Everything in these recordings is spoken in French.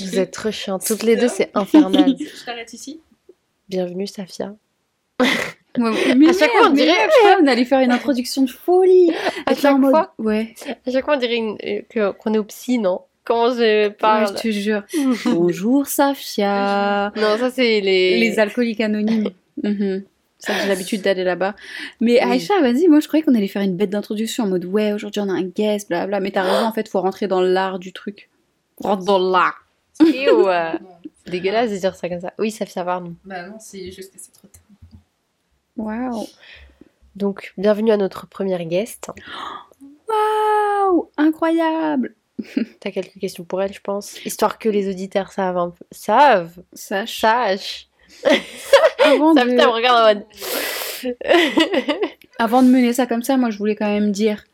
Vous êtes trop chiants. Toutes les deux, c'est infernal. Je t'arrête ici. Bienvenue, Safia. Ouais, mais À chaque fois, on dirait- croyais qu'on allait faire une introduction de folie. À chaque mode- fois Ouais. À chaque fois, on dirait une- euh, qu'on est au psy, non Comment je Ouais, parle je te jure. Bonjour Safia. Non, ça, c'est les... Les alcooliques anonymes. Mhm. Ça, j'ai l'habitude d'aller là-bas. Mais Oui. Aïcha, vas-y, moi je croyais qu'on allait faire une bête d'introduction en mode ouais, aujourd'hui on a un guest, blablabla. Mais t'as raison, en fait, faut rentrer dans l'art du truc. Rentre dans l'art. Euh, Non. C'est dégueulasse de dire ça comme ça. Oui, Safia, pardon. Bah non, c'est juste que c'est trop tard. Waouh. Donc, bienvenue à notre première guest. Waouh, incroyable. T'as quelques questions pour elle, je pense Histoire que les auditeurs savent un peu. Savent Sache. Sachent Avant Safia me de, regarde en mode... avant de mener ça comme ça, moi je voulais quand même dire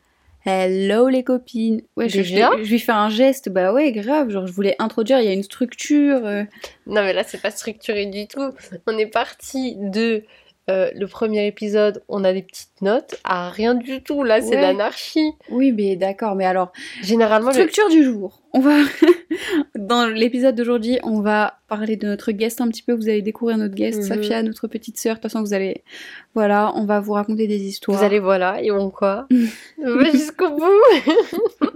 hello les copines. Ouais, je, je, Déjà je lui fais un geste, bah ouais, grave. Genre, je voulais introduire, il y a une structure. euh, Non, mais là, c'est pas structuré du tout. On est parti de euh, le premier épisode, on a des petites notes, à rien du tout. Là, c'est Ouais. l'anarchie. Oui, mais d'accord, mais alors, Généralement, le- structure du jour. On va, dans l'épisode d'aujourd'hui, on va parler de notre guest un petit peu. Vous allez découvrir notre guest, Mhm. Safia, notre petite sœur. De toute façon, vous allez, voilà, on va vous raconter des histoires. vous allez, voilà, et on quoi? Va Jusqu'au bout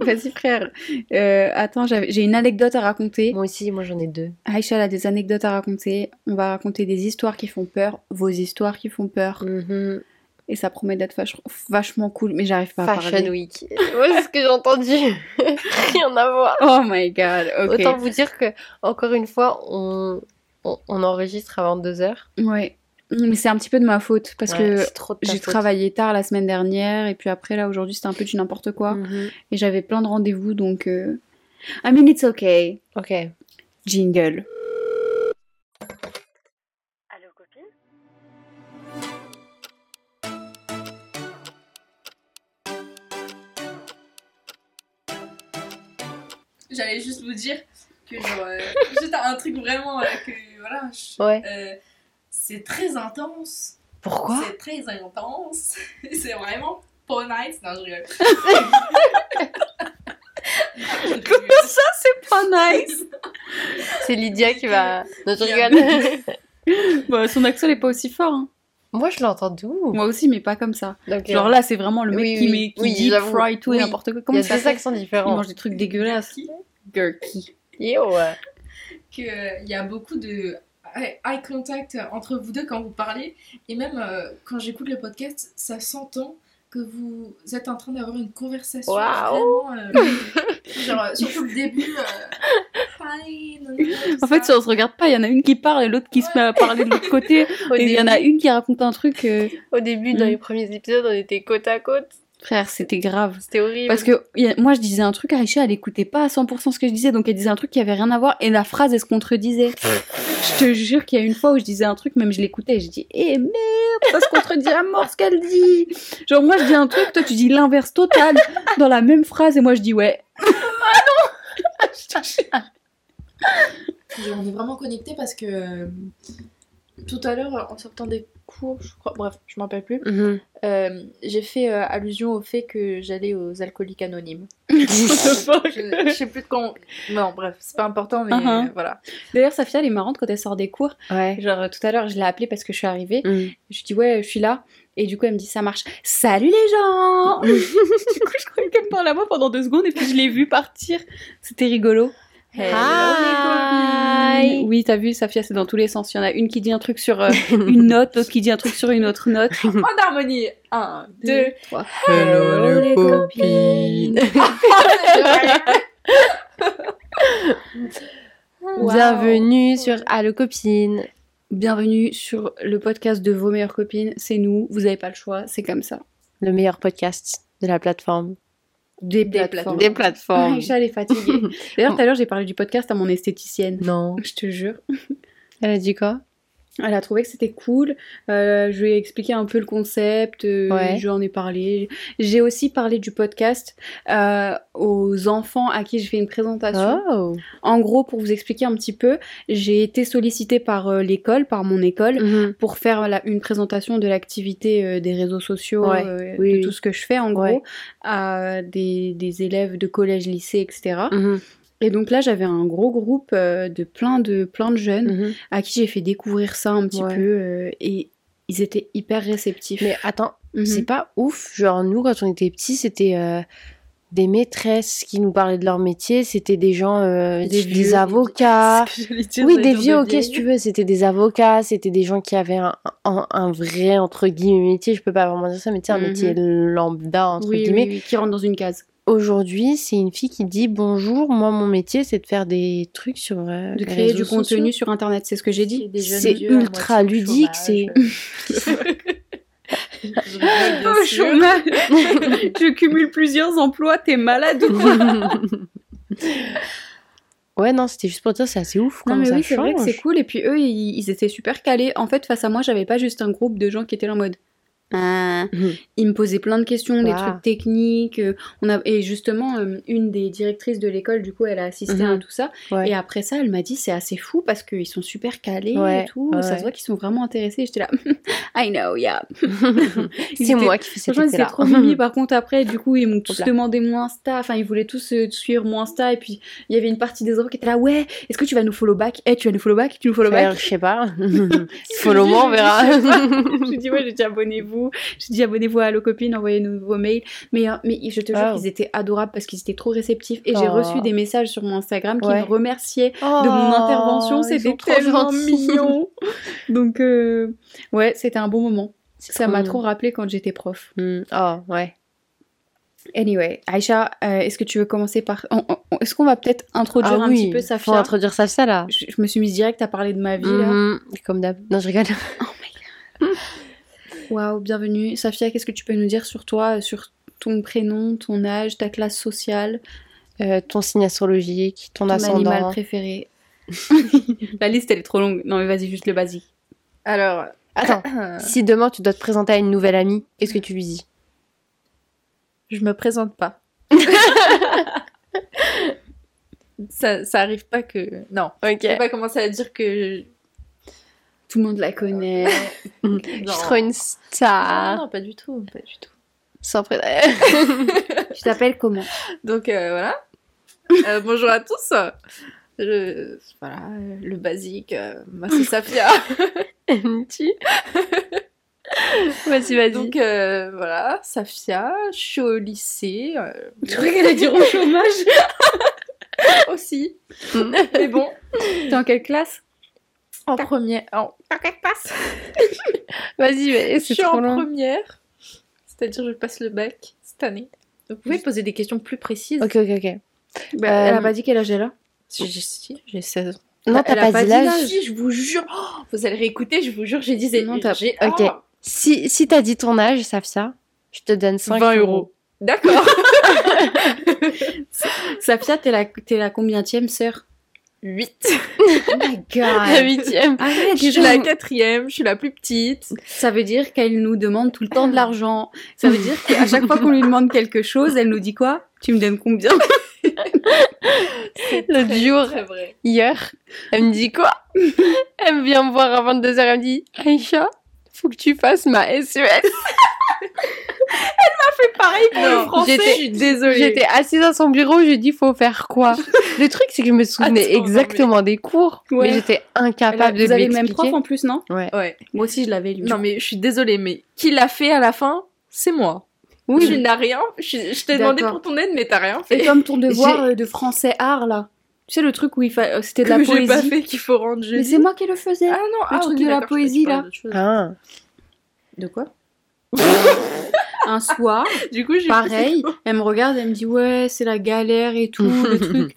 Vas-y, frère. Euh, attends, j'ai une anecdote à raconter. Moi aussi, moi j'en ai deux. Aïcha elle a des anecdotes à raconter. On va raconter des histoires qui font peur, vos histoires qui font peur. Mhm. Et ça promet d'être vach- vachement cool, mais j'arrive pas à Fashion parler. Week. Ouais, c'est ce que j'ai entendu. Rien à voir. Oh my god. Autant vous dire que, encore une fois, on, on, on enregistre à 22h. Ouais. Mais c'est un petit peu de ma faute parce que j'ai travaillé tard la semaine dernière et puis après là aujourd'hui c'était un peu du n'importe quoi Mhm. et j'avais plein de rendez-vous donc euh... I mean it's okay. Ok. Jingle. J'allais juste vous dire que genre, euh, juste un truc vraiment euh, que voilà, je- Ouais. euh, c'est très intense. Pourquoi? C'est très intense. c'est vraiment pas nice. Non, je rigole. Comment ça c'est pas nice? C'est Lydia qui va. Non, je rigole. bah, Son accent n'est pas aussi fort. hein. Moi, je l'entends d'où Moi aussi mais pas comme ça. Genre euh, là c'est vraiment le mec oui, qui, oui. met, qui Oui, dit fry tout et n'importe quoi. il y Comment a fait accents Il différents. mange des trucs dégueulasses. Gurky. Yo, ouais. qu'il y a beaucoup de eye eye contact entre vous deux quand vous parlez. Et même euh, quand j'écoute le podcast, ça s'entend que vous êtes en train d'avoir une conversation Waouh. vraiment. euh, genre, euh, surtout le début. euh, Hi, En fait, si on se regarde pas, il y en a une qui parle et l'autre qui se met à parler de l'autre côté. Au, Et il y en a une qui raconte un truc. euh, au début, dans Mm. les premiers épisodes, on était côte à côte. Frère, c'était grave. C'était horrible. Parce que a- moi, je disais un truc, Aïcha, elle écoutait pas à 100% ce que je disais, donc elle disait un truc qui avait rien à voir, et la phrase, elle se contredisait. je te jure qu'il y a une fois où je disais un truc, même je l'écoutais, je dis, eh merde, ça se contredit à mort ce qu'elle dit. Genre, moi, je dis un truc, toi, tu dis l'inverse total dans la même phrase, et moi, je dis ouais. On est vraiment connectés parce que euh, tout à l'heure, en sortant des cours, je crois, bref, je m'en rappelle plus, Mhm. euh, j'ai fait euh, allusion au fait que j'allais aux alcooliques anonymes. Je, je sais plus de quand. Non, bref, c'est pas important, mais Uh-huh. euh, voilà. D'ailleurs, Safia, elle est marrante quand elle sort des cours. Ouais. Genre, tout à l'heure, je l'ai appelée parce que je suis arrivée. Mhm. Je dis ouais, je suis là. Et du coup, elle me dit ça marche. Salut les gens Du coup, je croyais qu'elle me parlait à moi pendant deux secondes et puis je l'ai vue partir. C'était rigolo. Hello Hi. les copines Oui, t'as vu, Safia, c'est dans tous les sens. Il y en a une qui dit un truc sur euh, une note, l'autre qui dit un truc sur une autre note. En harmonie. Un, deux. trois. Hello, les copines. Wow. Bienvenue sur Allo Copine. Bienvenue sur le podcast de vos meilleures copines. C'est nous, vous n'avez pas le choix, c'est comme ça. Le meilleur podcast de la plateforme. Des, plateformes. Des plateformes. Aïcha, elle est fatiguée. D'ailleurs, tout à l'heure, j'ai parlé du podcast à mon esthéticienne. Non. Je te jure. Elle a dit quoi? Elle a trouvé que c'était cool. Euh, je lui ai expliqué un peu le concept. euh, Ouais. Je lui en ai parlé. J'ai aussi parlé du podcast euh, aux enfants à qui je fais une présentation. Oh. En gros, pour vous expliquer un petit peu, j'ai été sollicitée par l'école, par mon école, Mhm. pour faire la- une présentation de l'activité des réseaux sociaux, Ouais, oui, de oui. tout ce que je fais en Ouais. gros, à des, des élèves de collège, lycée, etc. Et donc là, j'avais un gros groupe euh, de plein de plein de jeunes Mhm. à qui j'ai fait découvrir ça un petit Ouais. peu euh, et ils étaient hyper réceptifs. Mais attends, Mhm. c'est pas ouf. Genre, nous, quand on était petits, c'était euh, des maîtresses qui nous parlaient de leur métier. C'était des gens, euh, Des des, vieux. avocats. Dire, Oui, des vieux, ok, si tu veux. C'était des avocats, c'était des gens qui avaient un, un, un vrai, entre guillemets, métier. Je peux pas vraiment dire ça, mais tu sais, un Mhm. métier lambda, entre oui, guillemets. oui, qui rentrent dans une case. Aujourd'hui, c'est une fille qui dit Bonjour, moi, mon métier, c'est de faire des trucs sur. euh, De créer du contenu sociaux. sur internet, c'est ce que j'ai dit. C'est ultra ludique, chômage. Je Au chômage. Je cumule plusieurs emplois, t'es malade ou quoi ouais, non, c'était juste pour dire, c'est assez ouf. Non Comme mais ça oui, c'est vrai que c'est cool. Et puis eux, ils, ils étaient super calés. En fait, face à moi, j'avais pas juste un groupe de gens qui étaient là en mode. Ah. Mhm. Ils me posaient plein de questions, des Waouh. trucs techniques. euh, On a et justement euh, une des directrices de l'école, du coup, elle a assisté Mhm. à tout ça. Ouais. Et après ça, elle m'a dit c'est assez fou parce qu'ils sont super calés Ouais, et tout. ouais, Ça se voit qu'ils sont vraiment intéressés. J'étais là, I know, yeah. c'est moi qui fais cet Franchement, effet-là. trop mimi. Par contre, après, du coup, ils m'ont tous demandé mon Insta. Enfin, ils voulaient tous euh, suivre mon Insta. Et puis, il y avait une partie des enfants qui étaient là, ouais, est-ce que tu vas nous follow back? Eh, tu vas nous follow back? Tu nous follow back? je sais pas. Follow moi, on verra. J'ai dit, ouais, j'ai dit abonnez-vous. J'ai dit abonnez-vous à Allo Copine, envoyez-nous vos mails. Mais, euh, mais je te jure Wow. qu'ils étaient adorables parce qu'ils étaient trop réceptifs. Et j'ai Oh. reçu des messages sur mon Instagram qui Ouais. me remerciaient de de mon intervention. C'était tellement mignon. Donc, euh, ouais, c'était un bon moment. Ça m'a trop rappelé quand j'étais prof. Oh, ouais. Anyway, Aïcha, euh, est-ce que tu veux commencer par. Est-ce qu'on va peut-être introduire Ah un oui, petit peu Faut Safia introduire Safia là. je, je me suis mise direct à parler de ma vie là. Mhm. Comme d'hab. Non, je rigole. Waouh, bienvenue. Safia, qu'est-ce que tu peux nous dire sur toi, euh, sur ton prénom, ton âge, ta classe sociale, Euh, ton signe astrologique, ton, ton ascendant? animal préféré La liste elle est trop longue. Non mais vas-y, juste le basique. Alors, Attends, si demain tu dois te présenter à une nouvelle amie, qu'est-ce que tu lui dis? Je me présente pas. ça, ça arrive pas que. Non. Ok. Je vais pas commencer à dire que. Tout le monde la connaît. Je suis trop une star. non, pas du tout, pas du tout. Sans tu t'appelles comment? Donc euh, voilà. Euh, bonjour à tous. Je- voilà, euh, le basique. euh, moi c'est Safia. tu Vas-y, vas-y. Donc euh, voilà, Safia. Je suis au lycée euh, Je croyais qu'elle allait dire au chômage? aussi. Mais bon, T'es en quelle classe? En première. En, Vas-y, mais je c'est suis trop en long. première. C'est-à-dire je passe le bac cette année. Donc, vous pouvez poser des questions plus précises. Ok, ok, ok. Bah, Euh, Elle a pas dit quel âge elle a. Si, J'ai si, j'ai 16 ans. Non, elle t'as pas, pas dit l'âge. Si, je vous jure. Oh, vous allez réécouter, je vous jure, j'ai dit. Non, t'as- j'ai- Ok. oh, Si, si t'as dit ton âge, Safia, je te donne 5 20 euros. D'accord. Safia, t'es la, t'es la combienième sœur 8. Oh my La huitième. Arrête, Je suis la quatrième, je suis la plus petite. Ça veut dire qu'elle nous demande tout le temps de l'argent. Ça veut dire qu'à chaque fois qu'on lui demande quelque chose, elle nous dit quoi? Tu me donnes combien? L'autre jour, hier, elle me dit quoi? Elle vient me voir à 22h, elle me dit Aïcha, faut que tu fasses ma E SES. Pareil pour le français. Je suis désolée. J'étais assise à son bureau, je lui ai dit faut faire quoi? Le truc, c'est que je me souvenais Attends, exactement des cours, Ouais. mais j'étais Elle incapable de Vous avez le même prof en plus, non? Ouais. Ouais. Moi aussi, je l'avais, lui. Non, mais je suis désolée, mais qui l'a fait à la fin? C'est moi. Oui. Tu n'as rien. Je, je t'ai demandé pour ton aide, mais t'as rien Et fait. comme ton devoir J'ai- euh, de français art, là. Tu sais, le truc où il fa... euh, c'était de la Que j'ai poésie. pas fait qu'il faut rendre Mais c'est moi qui le faisais. Ah non, ah, truc de la que poésie, là. Ah. De quoi? Un soir, Du coup, j'ai pareil, elle me regarde, elle me dit ouais, c'est la galère et tout, le truc.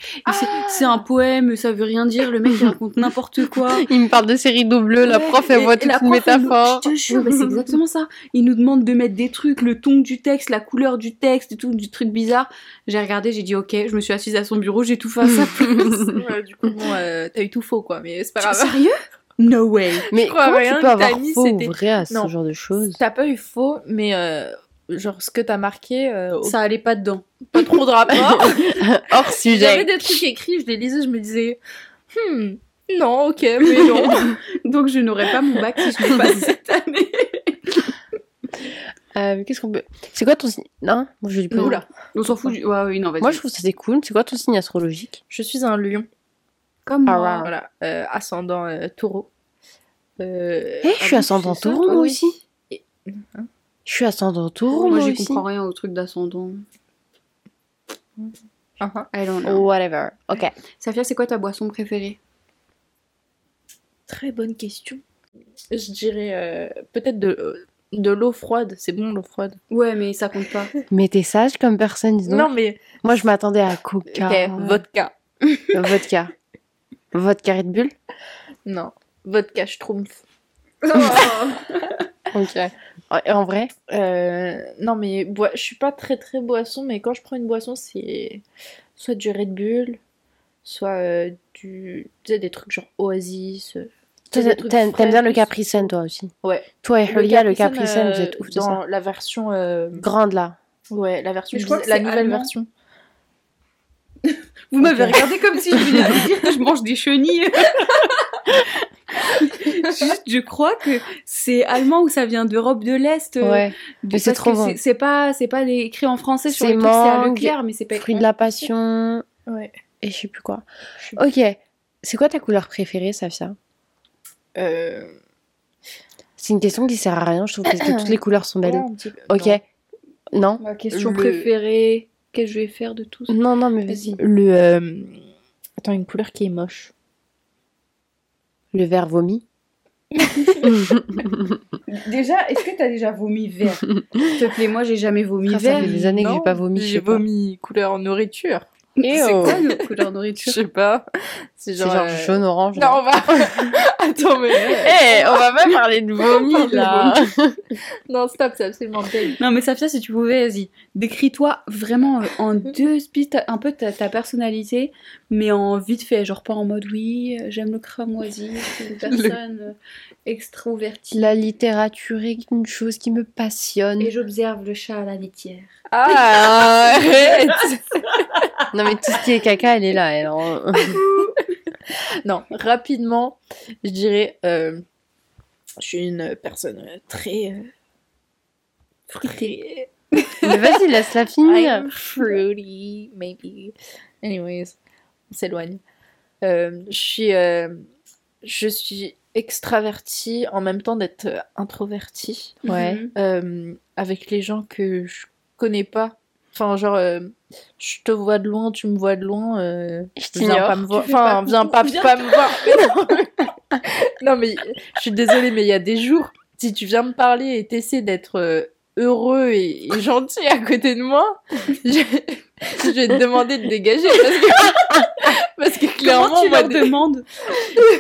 C'est- un poème, ça veut rien dire, le mec il raconte n'importe quoi. Il me parle de ces rideaux bleus, la Ouais, prof elle et- voit et toute une métaphore. Je te jure, c'est exactement ça. Il nous demande de mettre des trucs, le ton du texte, la couleur du texte et tout, du truc bizarre. J'ai regardé, j'ai dit ok, je me suis assise à son bureau, j'ai tout fait à sa place. Ouais, du coup, bon, euh, t'as eu tout faux, quoi. Mais c'est pas grave. Sérieux? No way. Mais crois comment rien tu peux avoir mis, faux ou vrai à ce Non. genre de choses T'as pas eu faux, mais euh, genre ce que t'as marqué, euh, Ça allait pas dedans. pas trop de rapport. Hors J'avais sujet. des trucs écrits, je les lisais, je me disais, hmm, non, ok, mais non. Donc je n'aurais pas mon bac si je l'ai pas cette année. Euh, Qu'est-ce qu'on peut. C'est quoi ton signe Non? Moi, je dis pas. Non. Oula. On s'en fout du. Ouais, oui, non. Moi, je trouve ça c'est cool. C'est quoi ton signe astrologique? Je suis un lion. Comme Ah, moi. Voilà, euh, ascendant euh, taureau. Euh, Eh, je ah suis bon, ascendant taureau, toi moi aussi. Et- hein Je suis ascendant taureau, moi, moi, j'y aussi. comprends rien au truc d'ascendant. Ah, ah. I don't know. Whatever. Ok. Safia, c'est quoi ta boisson préférée? Très bonne question. Je dirais euh, peut-être de, de l'eau froide. C'est bon l'eau froide. Ouais, mais ça compte pas. Mais t'es sage comme personne, dis donc. Non mais Moi, je m'attendais à Coca. ok, vodka. Vodka. Vodka Red Bull Non, vodka schtroumpf. Ok. Et en vrai Euh, non mais boi- je suis pas très très boisson, mais quand je prends une boisson, c'est soit du Red Bull, soit euh, du, tu sais, des trucs genre Oasis. euh, T'aimes bien le. Capri Sun, toi aussi? Ouais. Toi et Julia, le Capri Sun, euh, vous êtes ouf de dans ça. la version euh, Grande là. ouais, la version Mais je crois bis- que la c'est nouvelle allemand. version. Vous m'avez regardé comme si je venais de dire que je mange des chenilles. Juste, je crois que c'est allemand ou ça vient d'Europe de l'Est. euh, Ouais. mais c'est parce trop bon. c'est- pas, c'est pas écrit en français sur les trucs, c'est à Leclerc, mais c'est pas Fruit de la passion. Ouais. Et je sais plus quoi. Ok. C'est quoi ta couleur préférée, Safia? Euh, C'est une question qui sert à rien. Je trouve que toutes les couleurs sont belles. Ok. Non. Non? Ma question Le- préférée, qu'est-ce que je vais faire de tous Non, non, mais vas-y. Le euh, attends, une couleur qui est moche. Le vert vomi. Déjà, est-ce que t'as déjà vomi vert? S'il te plaît, moi j'ai jamais vomi Ah, ça vert. fait des années que j'ai pas vomi. J'ai vomi couleur nourriture. C'est oh. quoi notre couleur Je nourriture sais pas. C'est genre, genre euh, jaune, orange. Non, on va. Attends, mais. Eh, on va pas parler de vomi là. Non, stop, c'est absolument dingue. Non mais Safia, si tu pouvais, vas-y, décris-toi vraiment euh, en deux ta- un peu ta, ta personnalité, mais en vite fait, genre pas en mode oui, euh, j'aime le cramoisi, je suis une personne euh, extravertie La littérature est une chose qui me passionne. et j'observe le chat à la litière. Ah, arrête Non, mais tout ce qui est caca, elle est là. Elle. Non, rapidement, je dirais. euh, je suis une personne très. euh, Fruitée. Mais vas-y, laisse-la finir. I'm fruity, maybe. Anyways, on s'éloigne. Euh, je suis, euh, je suis extravertie en même temps d'être introvertie Ouais. Avec les gens que je connais pas. Enfin, genre, euh, je te vois de loin, tu me vois de loin. Euh, Je viens pas me voir. Enfin, viens pas, viens pas me voir. Non. mais je suis désolée, mais il y a des jours, si tu viens me parler et t'essaies d'être euh, heureux et, et gentil à côté de moi, je, je vais te demander de dégager parce que, parce que clairement, Comment tu moi, leur des- demandes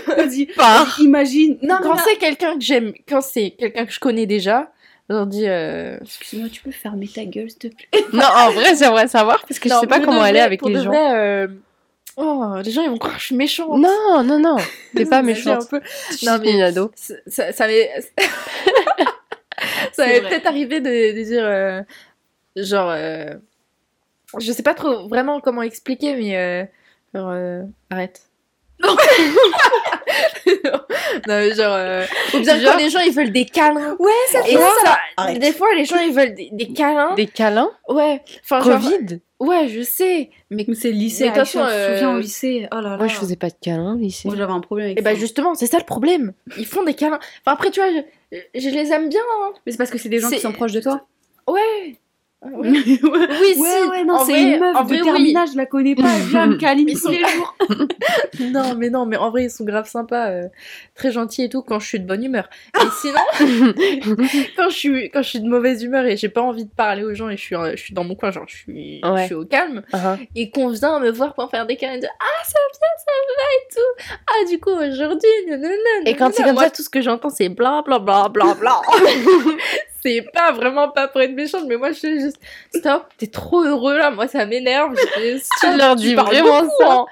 Vas-y, Pars. imagine. Non, quand c'est quelqu'un que j'aime, quand c'est quelqu'un que je connais déjà, je leur dis. euh, Excuse-moi, tu peux fermer ta gueule, s'il te plaît? Non, en vrai, j'aimerais savoir parce que je Non, sais pas comment de elle est vrai- avec pour les de gens. vrai, euh, Oh, les gens ils vont croire que je suis méchante. Non, non, non. T'es pas Vas-y, un méchante. peu. Non, mais- une ado. Ça, ça, m'est. ça m'est peut-être arrivé de, de dire. euh, genre. euh, je sais pas trop vraiment comment expliquer, mais. genre. arrête. Non, mais genre. euh, ou bien Genre- quand les gens ils veulent des câlins. Ouais, ça Et ça, des fois les gens ils veulent des, des câlins. Des câlins Ouais. Enfin, genre. Covid Ouais, je sais. Mais. Mais c'est le lycée, Mais de toute Aïcha, façon, tu te euh, souviens au lycée Oh là là. Moi, je faisais pas de câlins au lycée. Moi, j'avais un problème avec Et bah ça. justement, c'est ça le problème. Ils font des câlins. Enfin après, tu vois, je, je les aime bien. hein. Mais c'est parce que c'est des gens qui sont proches de toi Ouais. Ouais, Oui, si. ouais, ouais, non, En c'est vrai- une meuf en de vrai, oui. je la connais pas, vient me câline tous sont- les jours. Non, mais non, mais en vrai, ils sont grave sympas, euh, très gentils et tout quand je suis de bonne humeur. Et sinon, quand je suis quand je suis de mauvaise humeur et j'ai pas envie de parler aux gens et je suis euh, je suis dans mon coin, genre je suis Ouais. je suis au calme Ah, et qu'on vient me voir pour faire des câlins et dire ah ça va, ça va et tout. Ah du coup aujourd'hui, nanana, Et quand c'est comme moi ça- tout ce que j'entends c'est bla bla bla bla bla. C'est pas vraiment pas pour être méchante, mais moi je suis juste stop, t'es trop heureux là, moi ça m'énerve. Je Tu leur dis vraiment beaucoup, ça hein.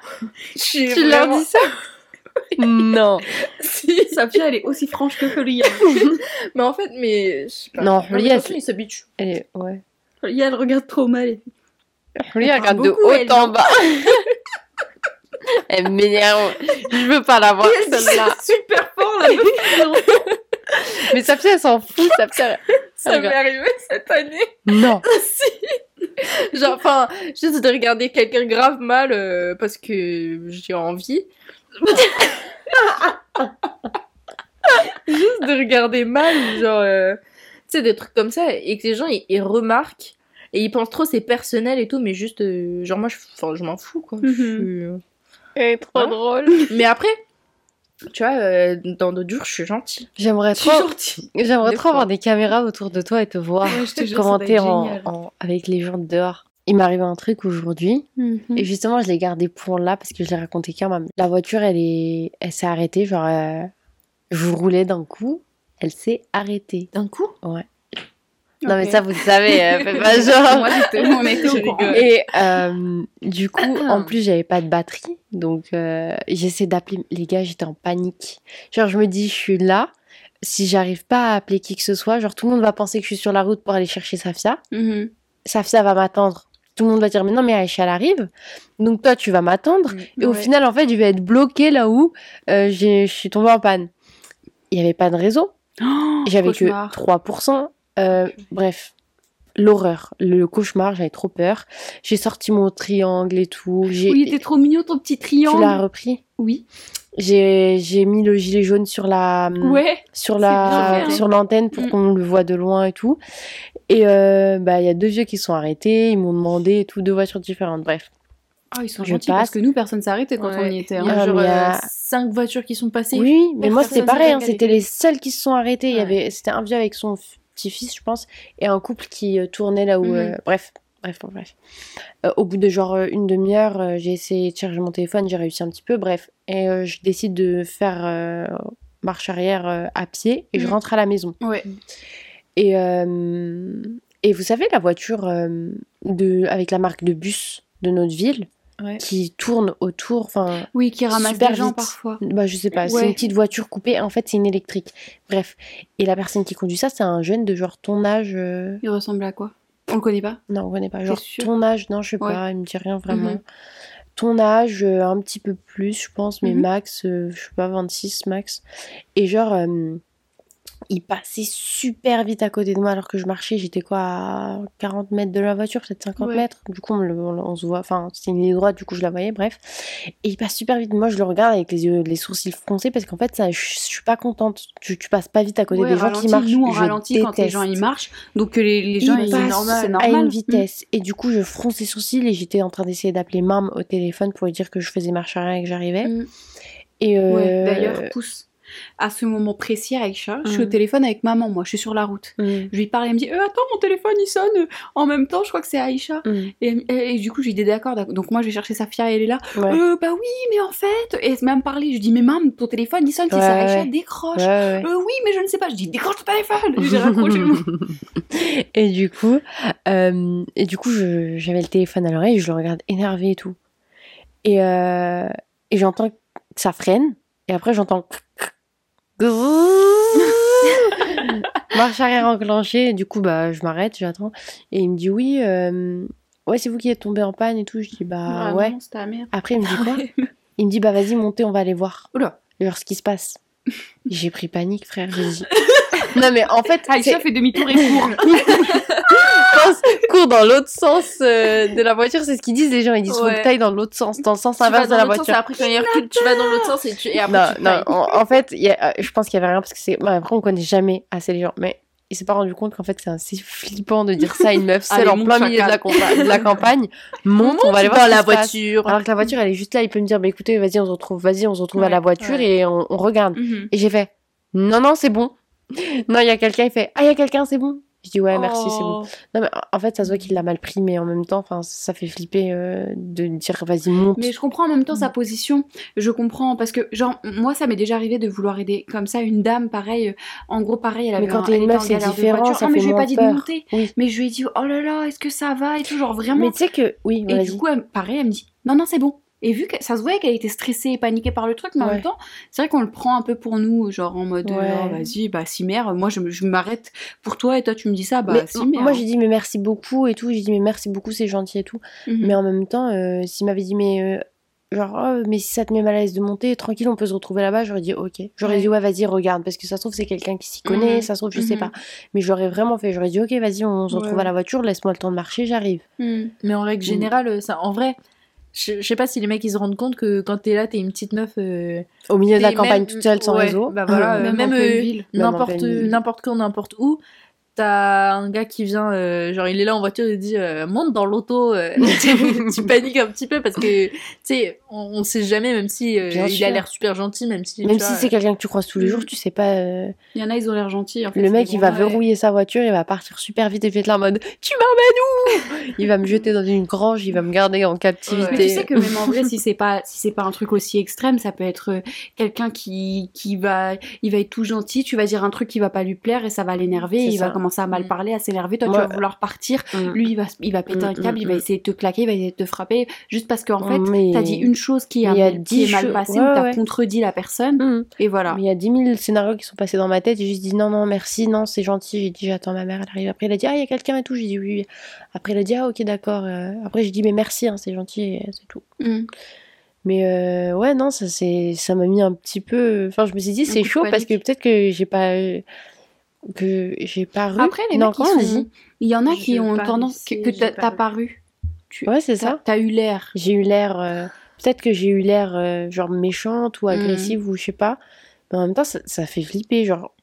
Tu leur vraiment- dis ça Non. Si. Safia, elle est aussi franche que Julia. Mais en fait, mais je sais pas. Non, façon, il s'habitue. Elle est... Ouais. Julia, elle regarde trop mal. Julia Elle regarde de haut elle, en bas. Elle m'énerve. Je veux pas la voir, celle-là. super fort, la meuf. Mais Sapsia, elle s'en fout. Sapsia, Ça m'est arrivé cette année. Non. si. Genre, enfin, juste de regarder quelqu'un grave mal euh, parce que j'ai envie. juste de regarder mal, genre, euh, tu sais, des trucs comme ça, et que les gens, ils, ils remarquent, et ils pensent trop c'est personnel et tout, mais juste, euh, genre, moi, je, enfin, je m'en fous, quoi. Je suis, Elle est trop Hein drôle. Mais après, tu vois, euh, dans d'autres jours, je suis gentille. J'aimerais trop, gentille. j'aimerais trop fois. avoir des caméras autour de toi et te voir Ouais, je te jure, commenter en, avec les gens de dehors. Il m'est arrivé un truc aujourd'hui Mhm. et justement je l'ai gardé pour là parce que je l'ai raconté quand même. La voiture elle est, elle s'est arrêtée genre, euh, je roulais d'un coup, elle s'est arrêtée. D'un coup? Non mais ça vous le savez, euh, faites pas genre. Moi, on était au courant. Et euh, du coup, en plus, j'avais pas de batterie. Donc, euh, j'essaie d'appeler les gars, j'étais en panique. Genre, je me dis, je suis là. Si j'arrive pas à appeler qui que ce soit, genre, tout le monde va penser que je suis sur la route pour aller chercher Safia. Mhm. Safia va m'attendre. Tout le monde va dire, mais non, mais Aïcha, elle arrive. Donc, toi, tu vas m'attendre. Et au Ouais. final, en fait, je vais être bloquée là où euh, je suis tombée en panne. Il y avait pas de réseau. Oh, J'avais que cauchemar. 3%. Euh, bref, l'horreur, le cauchemar, j'avais trop peur. J'ai sorti mon triangle et tout. J'ai, Oui, il était trop mignon ton petit tu triangle. l'as repris Oui. J'ai, j'ai mis le gilet jaune sur la, Ouais. sur c'est la, bien fait. sur l'antenne pour Mm. qu'on le voit de loin et tout. Et euh, bah il y a deux vieux qui sont arrêtés. Ils m'ont demandé et tout deux voitures différentes. Bref. Ah, ils sont Je gentils passe. parce que nous, personne s'arrêtait quand Ouais. on y était. Il hein. y a Ah, genre mais il y a- euh, cinq voitures qui sont passées. Oui, mais moi c'était personne pareil. hein, C'était les seuls qui se sont arrêtés. Il y avait, c'était un vieux avec son f- petit-fils, je pense, et un couple qui euh, tournait là où. Mhm. euh, bref, bref, bref, bref. Euh, au bout de genre une demi-heure, euh, j'ai essayé de charger mon téléphone, j'ai réussi un petit peu, bref. Et euh, je décide de faire marche arrière à pied et je Mhm. rentre à la maison. Ouais. Et, et vous savez, la voiture de, avec la marque de bus de notre ville Ouais. qui tourne autour, enfin, Oui, qui ramasse Super des gens vite. parfois. bah, je sais pas, c'est une petite voiture coupée, en fait, c'est une électrique. Bref. Et la personne qui conduit ça, c'est un jeune de genre ton âge. euh, Il ressemble à quoi? On le connaît pas? Non, on connaît pas. Genre sûr ton âge, non, je sais Ouais. pas, il me dit rien vraiment. Mhm. Ton âge, euh, un petit peu plus, je pense, mais Mhm. max, euh, je sais pas, 26 max. Et genre, euh, il passait super vite à côté de moi alors que je marchais, j'étais quoi, à 40 mètres de la voiture, peut-être 50 Ouais. mètres. Du coup, on, le- on- on se voit, enfin, c'était une ligne droite, du coup, je la voyais, bref. Et il passe super vite. Moi, je le regarde avec les yeux, les sourcils froncés parce qu'en fait, ça, je, je suis pas contente. Tu, tu passes pas vite à côté Ouais, des gens qui marchent. Nous, on Je ralentit quand les gens ils marchent. Donc les, les gens, il ils- passe c'est normal. à une vitesse. Et du coup, je fronce les sourcils et j'étais en train d'essayer d'appeler Mam au téléphone pour lui dire que je faisais marche arrière et que j'arrivais. Mm. Et euh, Ouais, d'ailleurs, pousse. À ce moment précis, Aïcha, je suis au Mm. téléphone avec maman, moi, je suis sur la route. mm, Je lui parle, elle me dit, euh, attends, mon téléphone il sonne en même temps, je crois que c'est Aïcha. mm, Et, et- et du coup, j'ai dit d'accord, d'accord. donc moi je vais chercher Safia et elle est là. ouais. Euh, bah oui, mais en fait, et elle m'a même parlé, je dis, mais maman, ton téléphone il sonne, Ouais, c'est Aïcha, décroche. Ouais, Euh, oui, mais je ne sais pas. Je dis, décroche ton téléphone. J'ai raccroché et du coup, euh, et du coup, je- j'avais le téléphone à l'oreille, je le regarde énervé et tout. Et, euh, et j'entends que ça freine, et après j'entends. Marche arrière enclenchée, et du coup, bah, je m'arrête, j'attends. Et il me dit oui, euh, ouais, c'est vous qui êtes tombé en panne et tout. Je dis bah Ah ouais. non, c'est ta mère. Après, il me dit quoi Il me dit bah vas-y, montez, on va aller voir. Oula. Genre ce qui se passe. J'ai pris panique, frère. J'ai dit. non mais en fait, Aïcha fait demi-tour et court. Pense, cours dans l'autre sens euh, de la voiture, c'est ce qu'ils disent les gens. Ils disent faut Ouais. que t'ailles dans l'autre sens, dans le sens inverse de dans la sens, voiture. après quand il recule, tu vas dans l'autre sens et, tu... et après non, tu non, en, en fait, il y a- euh, je pense qu'il y avait rien parce que c'est. bon, après, on connaît jamais assez les gens, mais il s'est pas rendu compte qu'en fait, c'est assez flippant de dire ça à une meuf seule Allez, en plein milieu de la, de campagne. Monte, on va aller voir dans la passe. voiture. Alors que la voiture, elle est juste là. Il peut me dire, bah écoutez, vas-y, on se retrouve, vas-y, on se retrouve à la voiture ouais. et on, on regarde. Mhm. Et j'ai fait, non, non, c'est bon. Non, il y a quelqu'un, il fait, ah, il y a quelqu'un, c'est bon. Je dis, ouais, merci, c'est bon. Oh. Non, mais en fait, ça se voit qu'il l'a mal pris, mais en même temps, ça fait flipper euh, de dire, vas-y, monte. Mais je comprends en même temps Mm. sa position. Je comprends parce que, genre, moi, ça m'est déjà arrivé de vouloir aider comme ça une dame, pareil. euh, En gros, pareil, elle avait Mais quand t'es elle une meuf, c'est différent, ça Ah, mais fait je lui ai pas dit de monter. Oui. Mais je lui ai dit, oh là là, est-ce que ça va et tout, genre vraiment. Mais tu sais que, oui, Et vas-y. du coup, elle- pareil, elle me dit non, non, c'est bon. Et vu que ça se voyait qu'elle était stressée et paniquée par le truc, mais en Ouais. même temps, c'est vrai qu'on le prend un peu pour nous, genre en mode Ouais. euh, Oh, vas-y, bah si mère, moi je, je m'arrête pour toi et toi tu me dis ça, bah mais si mère. moi, j'ai dit, mais merci beaucoup et tout. J'ai dit, mais merci beaucoup, c'est gentil et tout. Mhm. Mais en même temps, euh, s'il m'avait dit, mais euh, genre, oh, mais si ça te met mal à l'aise de monter, tranquille, on peut se retrouver là-bas, j'aurais dit ok. J'aurais Ouais. dit ouais, vas-y, regarde, parce que ça se trouve, c'est quelqu'un qui s'y connaît, Mhm. ça se trouve, je sais Mhm. pas. Mais je l'aurais vraiment fait, j'aurais dit ok, vas-y, on se Ouais, retrouve ouais. à la voiture, laisse-moi le temps de marcher, j'arrive. Mais en règle Mm. générale, ça, en vrai, je, je sais pas si les mecs ils se rendent compte que quand t'es là, t'es une petite meuf. euh, Au milieu de la campagne même- toute seule, sans ouais, réseau. Bah voilà, euh, Même euh, ville. Même en n'importe n'importe quand, n'importe où. T'as un gars qui vient, euh, genre il est là en voiture, il dit euh, monte dans l'auto. euh, tu, paniques un petit peu parce que tu sais, on, on sait jamais, même si euh, il sûr. a l'air super gentil, même si. Même si c'est quelqu'un que tu croises tous les Mhm. jours, tu sais pas. euh, Il y en a, ils ont l'air gentils. en fait, Le mec, il va verrouiller sa voiture, il va partir super vite et être là en mode Tu m'emmènes où? Il va me jeter dans une grange, il va me garder en captivité. Mais tu sais que même en vrai, si c'est pas si c'est pas un truc aussi extrême, ça peut être quelqu'un qui qui va il va être tout gentil, tu vas dire un truc qui va pas lui plaire et ça va l'énerver, va. Commencer à mal Mm. parler, à s'énerver, toi tu vas vouloir partir, Mm. lui il va il va péter Mm, un câble, il va essayer de te claquer, il va essayer de te frapper juste parce qu'en fait Mais- t'as dit une chose qui, a, qui est mal passée ouais, ou t'as contredit la personne et voilà. Mais il y a 10 000 scénarios qui sont passés dans ma tête. J'ai juste dit non, non, merci, non, c'est gentil. J'ai dit j'attends ma mère, elle arrive. Après, il a dit ah, il y a quelqu'un et tout. J'ai dit oui, oui. Après, il a dit ah, ok, d'accord. Euh, Après, j'ai dit mais merci, hein, c'est gentil, c'est tout. Mais euh, ouais, non, ça c'est ça m'a mis un petit peu. Enfin, je me suis dit c'est chaud parce que peut-être que j'ai pas. Que j'ai pas ru. Après les non, mecs ils on sont il y en a Je qui ont tendance que, que t'as pas paru. Tu Ouais, c'est ça. t'as eu l'air. J'ai eu l'air. euh, Peut-être que j'ai eu l'air euh, genre méchante ou agressive ou je sais pas. Mais en même temps, ça, ça fait flipper. Genre,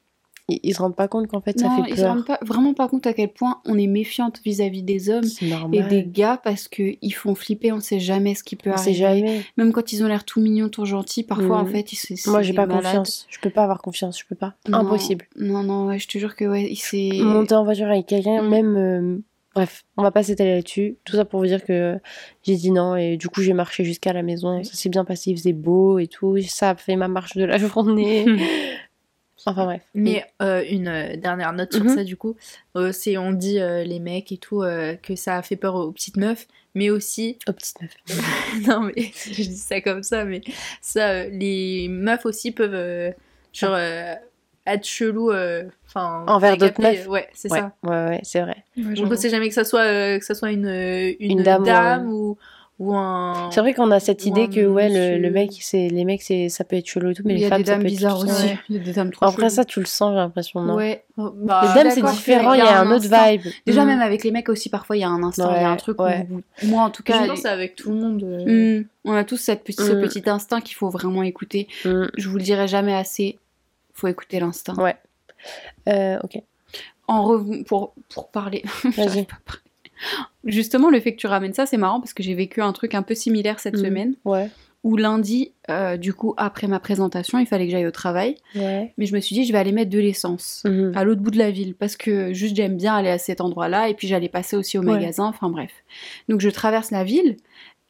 ils, ils se rendent pas compte qu'en fait, ça Non, fait ils se peur. rendent pas, vraiment pas compte à quel point on est méfiante vis-à-vis des hommes et des gars parce que ils font flipper, on sait jamais ce qui peut On sait arriver. jamais. Même quand ils ont l'air tout mignons, tout gentils, parfois Mm. en fait ils se Moi, j'ai pas malades. confiance. Je peux pas avoir confiance. Je peux pas. Non. Impossible. Non, non, ouais, je te jure que ouais, c'est. Monter en voiture avec quelqu'un, Mm. même. euh, Bref, on va pas s'étaler là-dessus. Tout ça pour vous dire que j'ai dit non et du coup j'ai marché jusqu'à la maison. Ça s'est bien passé, il faisait beau et tout. Ça a fait ma marche de la journée. enfin bref. Mais euh, une euh, dernière note sur Mhm. ça, du coup, euh, c'est on dit euh, les mecs et tout que ça a fait peur aux petites meufs, mais aussi Oh petite meuf. non mais je dis ça comme ça, mais ça, les meufs aussi peuvent genre être chelous, euh, enfin Envers d'autres meufs. Ouais, c'est Ouais, ça. ouais, ouais, c'est vrai. Ouais, Donc on sait jamais que ça soit que ça soit une une, Une dame dame, ou ou ou un. C'est vrai qu'on a cette idée que ouais, le, monsieur. le mec, c'est les mecs, c'est ça peut être chelou et tout, mais Il y les a femmes, des ça dames peut être bizarres tout aussi. Il y a des dames trop Après ça, tu le sens, j'ai l'impression, non? Ouais. Oh, bah, Les je dames, c'est différent, il y a un autre instinct. vibe. Déjà, Mm. même avec les mecs aussi, parfois il y a un instinct, il y a un truc ouais. où moi en tout je cas. pense que c'est avec tout le monde. euh. Mm, on a tous cette petit, ce Mm. petit instinct qu'il faut vraiment écouter. Je vous le dirai jamais assez. Faut écouter l'instinct. Ouais. Euh, ok, En rev- pour, pour parler. vas-y. Justement, le fait que tu ramènes ça, c'est marrant parce que j'ai vécu un truc un peu similaire cette Mm. semaine. Ouais, Où lundi, euh, du coup, après ma présentation, il fallait que j'aille au travail. ouais. Mais je me suis dit, je vais aller mettre de l'essence Mhm. à l'autre bout de la ville parce que juste j'aime bien aller à cet endroit-là et puis j'allais passer aussi au Ouais. magasin, enfin bref. Donc je traverse la ville,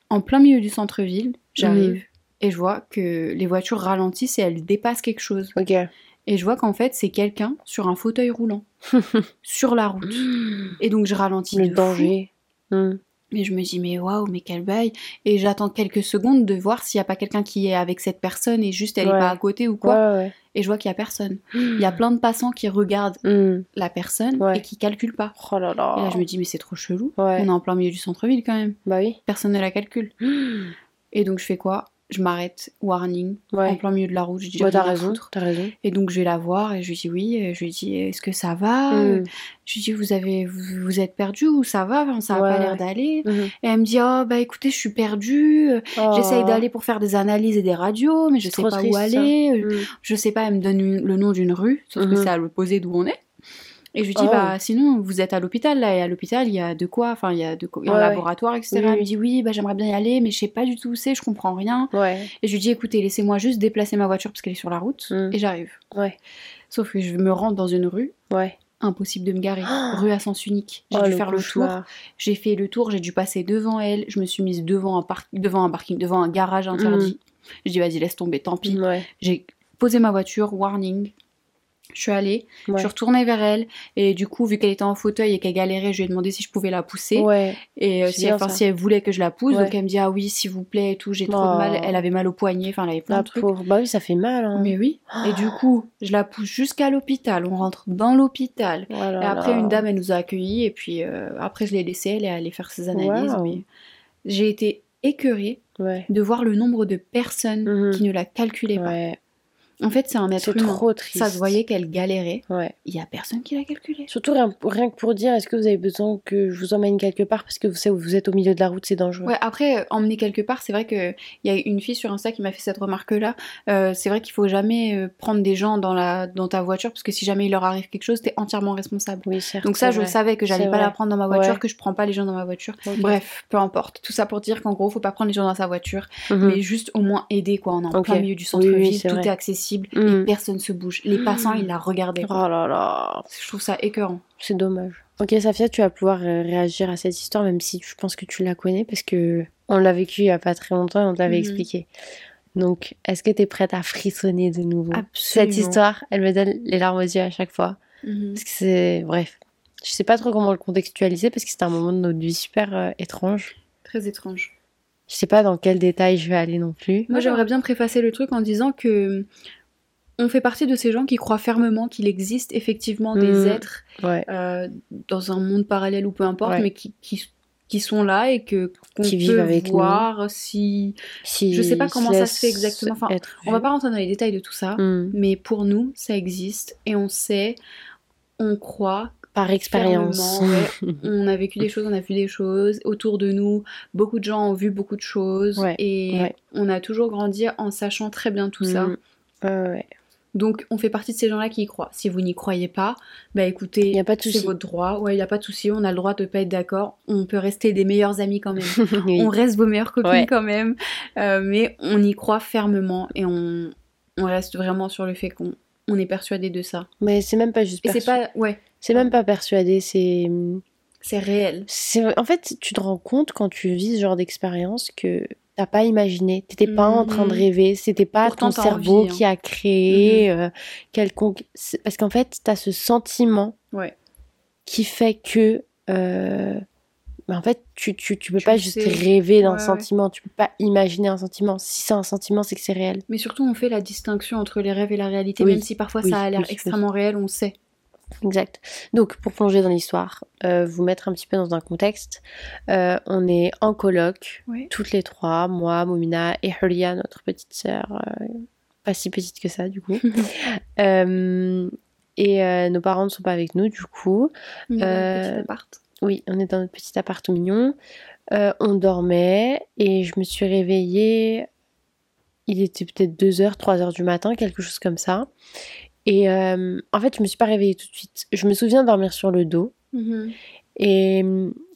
en plein milieu du centre-ville, j'arrive Mhm. et je vois que les voitures ralentissent et elles dépassent quelque chose. Ok. Et je vois qu'en fait c'est quelqu'un sur un fauteuil roulant sur la route. Et donc je ralentis Le de fou. Mm. Et je me dis, mais waouh, mais quel bail. Et j'attends quelques secondes de voir s'il n'y a pas quelqu'un qui est avec cette personne et juste elle est Ouais. pas à côté ou quoi. ouais. Et je vois qu'il y a personne. Il y a plein de passants qui regardent Mm. la personne et qui calculent pas. Oh là là. Et là, je me dis, mais c'est trop chelou. On est en plein milieu du centre-ville quand même. Bah oui. Personne ne la calcule. Et donc, je fais quoi? Je m'arrête, warning, en plein milieu de la route. Je dis, Bah, t'as raison. foutre. T'as raison. Et donc, je vais la voir et je lui dis oui. Et je lui dis, est-ce que ça va? Mm. Je lui dis, vous, avez, vous, vous êtes perdu ou ça va? Enfin, Ça n'a Ouais, pas l'air d'aller. Mhm. Et elle me dit, oh, bah écoutez, je suis perdue. Oh. J'essaye d'aller pour faire des analyses et des radios, mais je C'est sais pas triste, où aller. Mm. Je sais pas, elle me donne une- le nom d'une rue, sauf que Mhm. c'est à l'opposé d'où on est. Et je lui dis, Oh. bah sinon, vous êtes à l'hôpital, là, et à l'hôpital, il y a de quoi, enfin, il y a de quoi, il y a un Ouais, laboratoire, etc. Oui, Elle me dit, oui, bah j'aimerais bien y aller, mais je sais pas du tout où c'est, je comprends rien. Ouais. Et je lui dis, écoutez, laissez-moi juste déplacer ma voiture parce qu'elle est sur la route, Mhm. et j'arrive. Ouais. Sauf que je me rends dans une rue, Ouais. impossible de me garer, Oh. rue à sens unique. J'ai Oh, dû faire le tour, j'ai fait le tour, j'ai dû passer devant elle, je me suis mise devant un, par- devant un parking, devant un garage interdit. Je dis, vas-y, laisse tomber, tant pis. J'ai posé ma voiture, warning. Je suis allée, je suis retournée vers elle, et du coup, vu qu'elle était en fauteuil et qu'elle galérait, je lui ai demandé si je pouvais la pousser. Ouais. Et euh, si, ça. si elle voulait que je la pousse, Ouais. donc elle me dit ah oui, s'il vous plaît et tout, j'ai trop Oh. de mal. Elle avait mal au poignet, enfin elle avait plein La de trucs. pauvre. Bah oui, ça fait mal. Hein. Mais oui. Et du coup, je la pousse jusqu'à l'hôpital. On rentre dans l'hôpital. Oh Et après, là. une dame, elle nous a accueillis. Et puis euh, après, je l'ai laissée, elle est allée faire ses analyses. Mais j'ai été écœurée de voir le nombre de personnes Mhm. qui ne la calculaient pas. En fait, c'est un être humain. trop triste. Ça se voyait qu'elle galérait. Ouais. Il y a personne qui l'a calculé. Surtout rien, rien que pour dire, est-ce que vous avez besoin que je vous emmène quelque part? Parce que vous savez, vous êtes au milieu de la route, c'est dangereux. Ouais, après, emmener quelque part, c'est vrai qu'il y a une fille sur Insta qui m'a fait cette remarque-là. Euh, c'est vrai qu'il faut jamais euh, prendre des gens dans, la, dans ta voiture parce que si jamais il leur arrive quelque chose, t'es entièrement responsable. Oui, certes. Donc ça, je vrai. savais que j'allais pas vrai. la prendre dans ma voiture, Ouais. que je prends pas les gens dans ma voiture. Bref, peu importe. Tout ça pour dire qu'en gros, faut pas prendre les gens dans sa voiture, Mhm. mais juste au moins aider quoi. On est en plein milieu du centre-ville, oui, tout vrai. est accessible Mhm. et personne se bouge. Les passants, ils la regardaient. Oh là là, Je trouve ça écœurant. c'est dommage. Ok, Safia, tu vas pouvoir euh, réagir à cette histoire, même si je pense que tu la connais, parce que on l'a vécu il y a pas très longtemps et on t'avait Mhm. expliqué. Donc, est-ce que tu es prête à frissonner de nouveau? Absolument. Cette histoire, elle me donne les larmes aux yeux à chaque fois. Mhm. Parce que c'est. Bref. Je sais pas trop comment le contextualiser parce que c'était un moment de notre vie super euh, étrange. Très étrange. Je sais pas dans quel détail je vais aller non plus. Moi, j'aimerais bien préfacer le truc en disant que on fait partie de ces gens qui croient fermement qu'il existe effectivement des Mhm. êtres Ouais. euh, dans un monde parallèle ou peu importe, Ouais. mais qui, qui, qui sont là et que qu'on Qui peut vivent avec nous. voir si. Si Je sais pas comment ça se fait exactement. Enfin, On va pas rentrer dans les détails de tout ça, Hmm. mais pour nous, ça existe et on sait, on croit, Par expérience. ouais. on a vécu des choses, on a vu des choses autour de nous. Beaucoup de gens ont vu beaucoup de choses Ouais, et ouais. on a toujours grandi en sachant très bien tout ça. Ouais. Donc, on fait partie de ces gens-là qui y croient. Si vous n'y croyez pas, bah écoutez, Y a pas de c'est votre droit. Ouais, il n'y a pas de souci. On a le droit de pas être d'accord. On peut rester des meilleurs amis quand même. Oui. On reste vos meilleures copines quand même. Euh, mais on y croit fermement et on, on reste vraiment sur le fait qu'on on est persuadé de ça. Mais c'est même pas juste c'est pas. Ouais, C'est même pas persuadé, c'est. c'est réel. c'est- En fait, tu te rends compte quand tu vis ce genre d'expérience que t'as pas imaginé. T'étais pas en train de Mhm. rêver. C'était pas Pourtant, ton cerveau envie, hein. qui a créé euh, quelconque. Parce qu'en fait, t'as ce sentiment Ouais. qui fait que. euh, bah, en fait, tu, tu, tu peux Tu pas juste sais. rêver d'un Ouais, ouais. sentiment. Tu peux pas imaginer un sentiment. Si c'est un sentiment, c'est que c'est réel. Mais surtout, on fait la distinction entre les rêves et la réalité. Oui. Même si parfois Oui, ça a l'air oui, extrêmement réel, on sait. Exact. Donc, pour plonger dans l'histoire, euh, vous mettre un petit peu dans un contexte, euh, on est en Ouais. toutes les trois, moi, Momina et Hulia, notre petite sœur, euh, pas si petite que ça, du coup. Et nos parents ne sont pas avec nous, du coup. Oui, on est dans notre petit appart mignon. Euh, on dormait et je me suis réveillée. Il était peut-être 2h, 3h du matin, quelque chose comme ça. Et euh, en fait, je me suis pas réveillée tout de suite. Je me souviens dormir sur le dos. Mhm. Et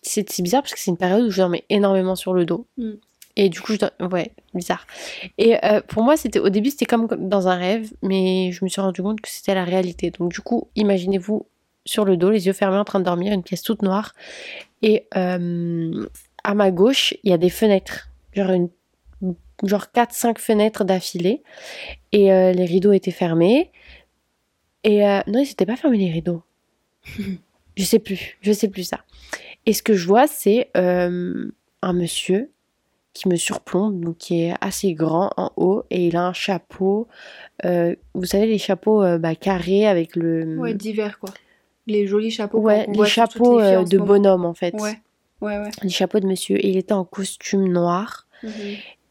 c'est bizarre parce que c'est une période où je dormais énormément sur le dos. Mm. Et du coup, je ouais, bizarre. Et euh, pour moi, c'était au début, c'était comme dans un rêve, mais je me suis rendu compte que c'était la réalité. Donc du coup, imaginez-vous sur le dos, les yeux fermés, en train de dormir, une pièce toute noire. Et euh, à ma gauche, il y a des fenêtres, genre une genre 4-5 fenêtres d'affilée. Et euh, les rideaux étaient fermés. Et euh, non, ils n'étaient pas fermés les rideaux. je sais plus, je sais plus ça. Et ce que je vois, c'est un monsieur qui me surplombe, donc qui est assez grand en haut, et il a un chapeau. euh, vous savez, les chapeaux euh, bah, carrés avec le. Ouais, divers quoi. Les jolis chapeaux. Ouais, les chapeaux les euh, de bonhomme en fait. Ouais, ouais, ouais. Les chapeaux de monsieur. Et il était en costume noir. Mhm.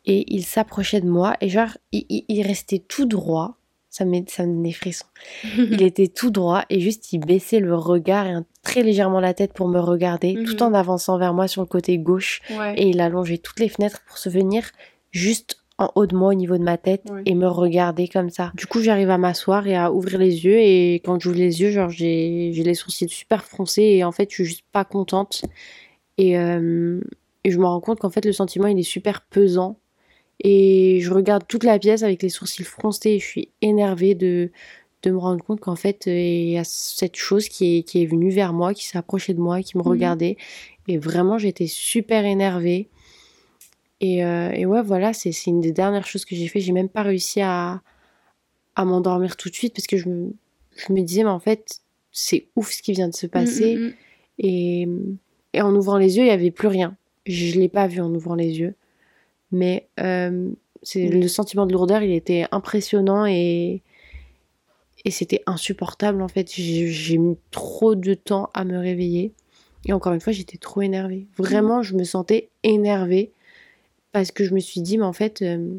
et il s'approchait de moi et genre il, il- il restait tout droit ça me ça me donnait frisson il était tout droit et juste il baissait le regard et un- très légèrement la tête pour me regarder Mhm. tout en avançant vers moi sur le côté gauche Ouais. et il allongeait toutes les fenêtres pour se venir juste en haut de moi au niveau de ma tête Ouais. et me regarder comme ça. Du coup j'arrive à m'asseoir et à ouvrir les yeux et quand j'ouvre les yeux genre j'ai j'ai les sourcils super froncés et en fait je suis juste pas contente. Et, euh, et je me rends compte qu'en fait le sentiment il est super pesant. Et je regarde toute la pièce avec les sourcils froncés et je suis énervée de, de me rendre compte qu'en fait euh, il y a cette chose qui est, qui est venue vers moi, qui s'est approchée de moi, qui me Mhm. regardait. Et vraiment j'étais super énervée et, euh, et ouais voilà c'est une des dernières choses que j'ai fait, j'ai même pas réussi à, à m'endormir tout de suite parce que je me, je me disais mais en fait c'est ouf ce qui vient de se passer Mm, mm, mm. et, et en ouvrant les yeux, il n'y avait plus rien. Je ne l'ai pas vu en ouvrant les yeux. Mais euh, c'est le sentiment de lourdeur, il était impressionnant et, et c'était insupportable en fait. J'ai mis trop de temps à me réveiller. Et encore une fois, j'étais trop énervée. Vraiment, je me sentais énervée parce que je me suis dit, mais en fait, euh,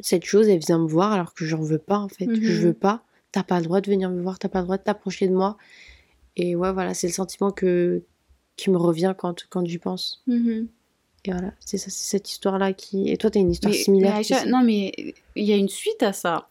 cette chose, elle vient me voir alors que j'en veux pas, en fait. Mhm. Je veux pas. T'as pas le droit de venir me voir, t'as pas le droit de t'approcher de moi. Et ouais, voilà, c'est le sentiment que, qui me revient quand, quand j'y pense. Mhm. Et voilà, c'est ça, c'est cette histoire-là qui. Et toi, t'as une histoire Mais, similaire mais non, mais il y a une suite à ça.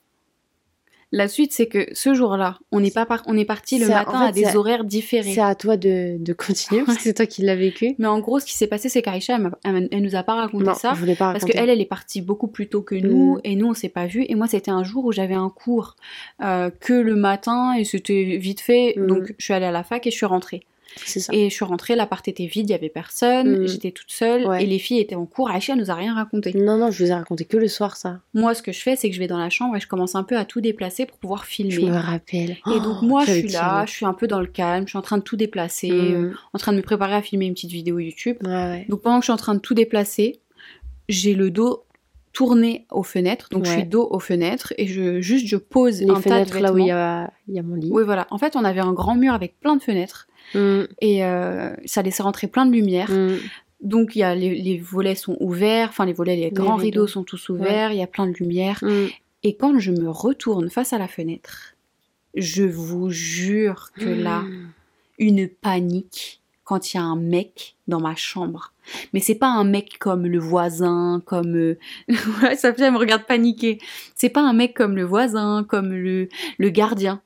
La suite, c'est que ce jour-là, on est, pas par- on est parti le en matin fait, à des horaires différés. C'est à toi de, de continuer parce que c'est toi qui l'as vécu. Mais en gros, ce qui s'est passé, c'est qu'Aïcha, elle, elle, nous a pas raconté Non, ça. pas Parce qu'elle, elle est partie beaucoup plus tôt que nous, Mhm. et nous, on s'est pas vus. Et moi, c'était un jour où j'avais un cours euh, que le matin, et c'était vite fait. Mhm. Donc, je suis allée à la fac et je suis rentrée. Ça. Et je suis rentrée, l'appart était vide, il y avait personne, Mhm. j'étais toute seule, Ouais. et les filles étaient en cours. Aïcha elle nous a rien raconté. Non, non, je vous ai raconté que le soir, ça. Moi, ce que je fais, c'est que je vais dans la chambre et je commence un peu à tout déplacer pour pouvoir filmer. Je me rappelle. Et donc moi, je suis là, je suis un peu dans le calme, je suis en train de tout déplacer, tiré. euh, en train de me préparer à filmer une petite vidéo YouTube. Ouais, ouais. Donc pendant que je suis en train de tout déplacer, j'ai le dos tourné aux fenêtres, donc je suis dos aux fenêtres et je juste je pose Les un tas de fenêtres là où il y vêtements. a, il y a mon lit. Oui voilà. En fait, on avait un grand mur avec plein de fenêtres Mhm. et euh, ça laissait rentrer plein de lumière. Mhm. Donc il y a les, les volets sont ouverts, enfin les volets, les grands rideaux. rideaux. sont tous ouverts, il y a plein de lumière. Mhm. Et quand je me retourne face à la fenêtre, je vous jure que là, une panique quand il y a un mec dans ma chambre. Mais c'est pas un mec comme le voisin, comme euh, ça me regarde paniquer. C'est pas un mec comme le voisin, comme le le gardien.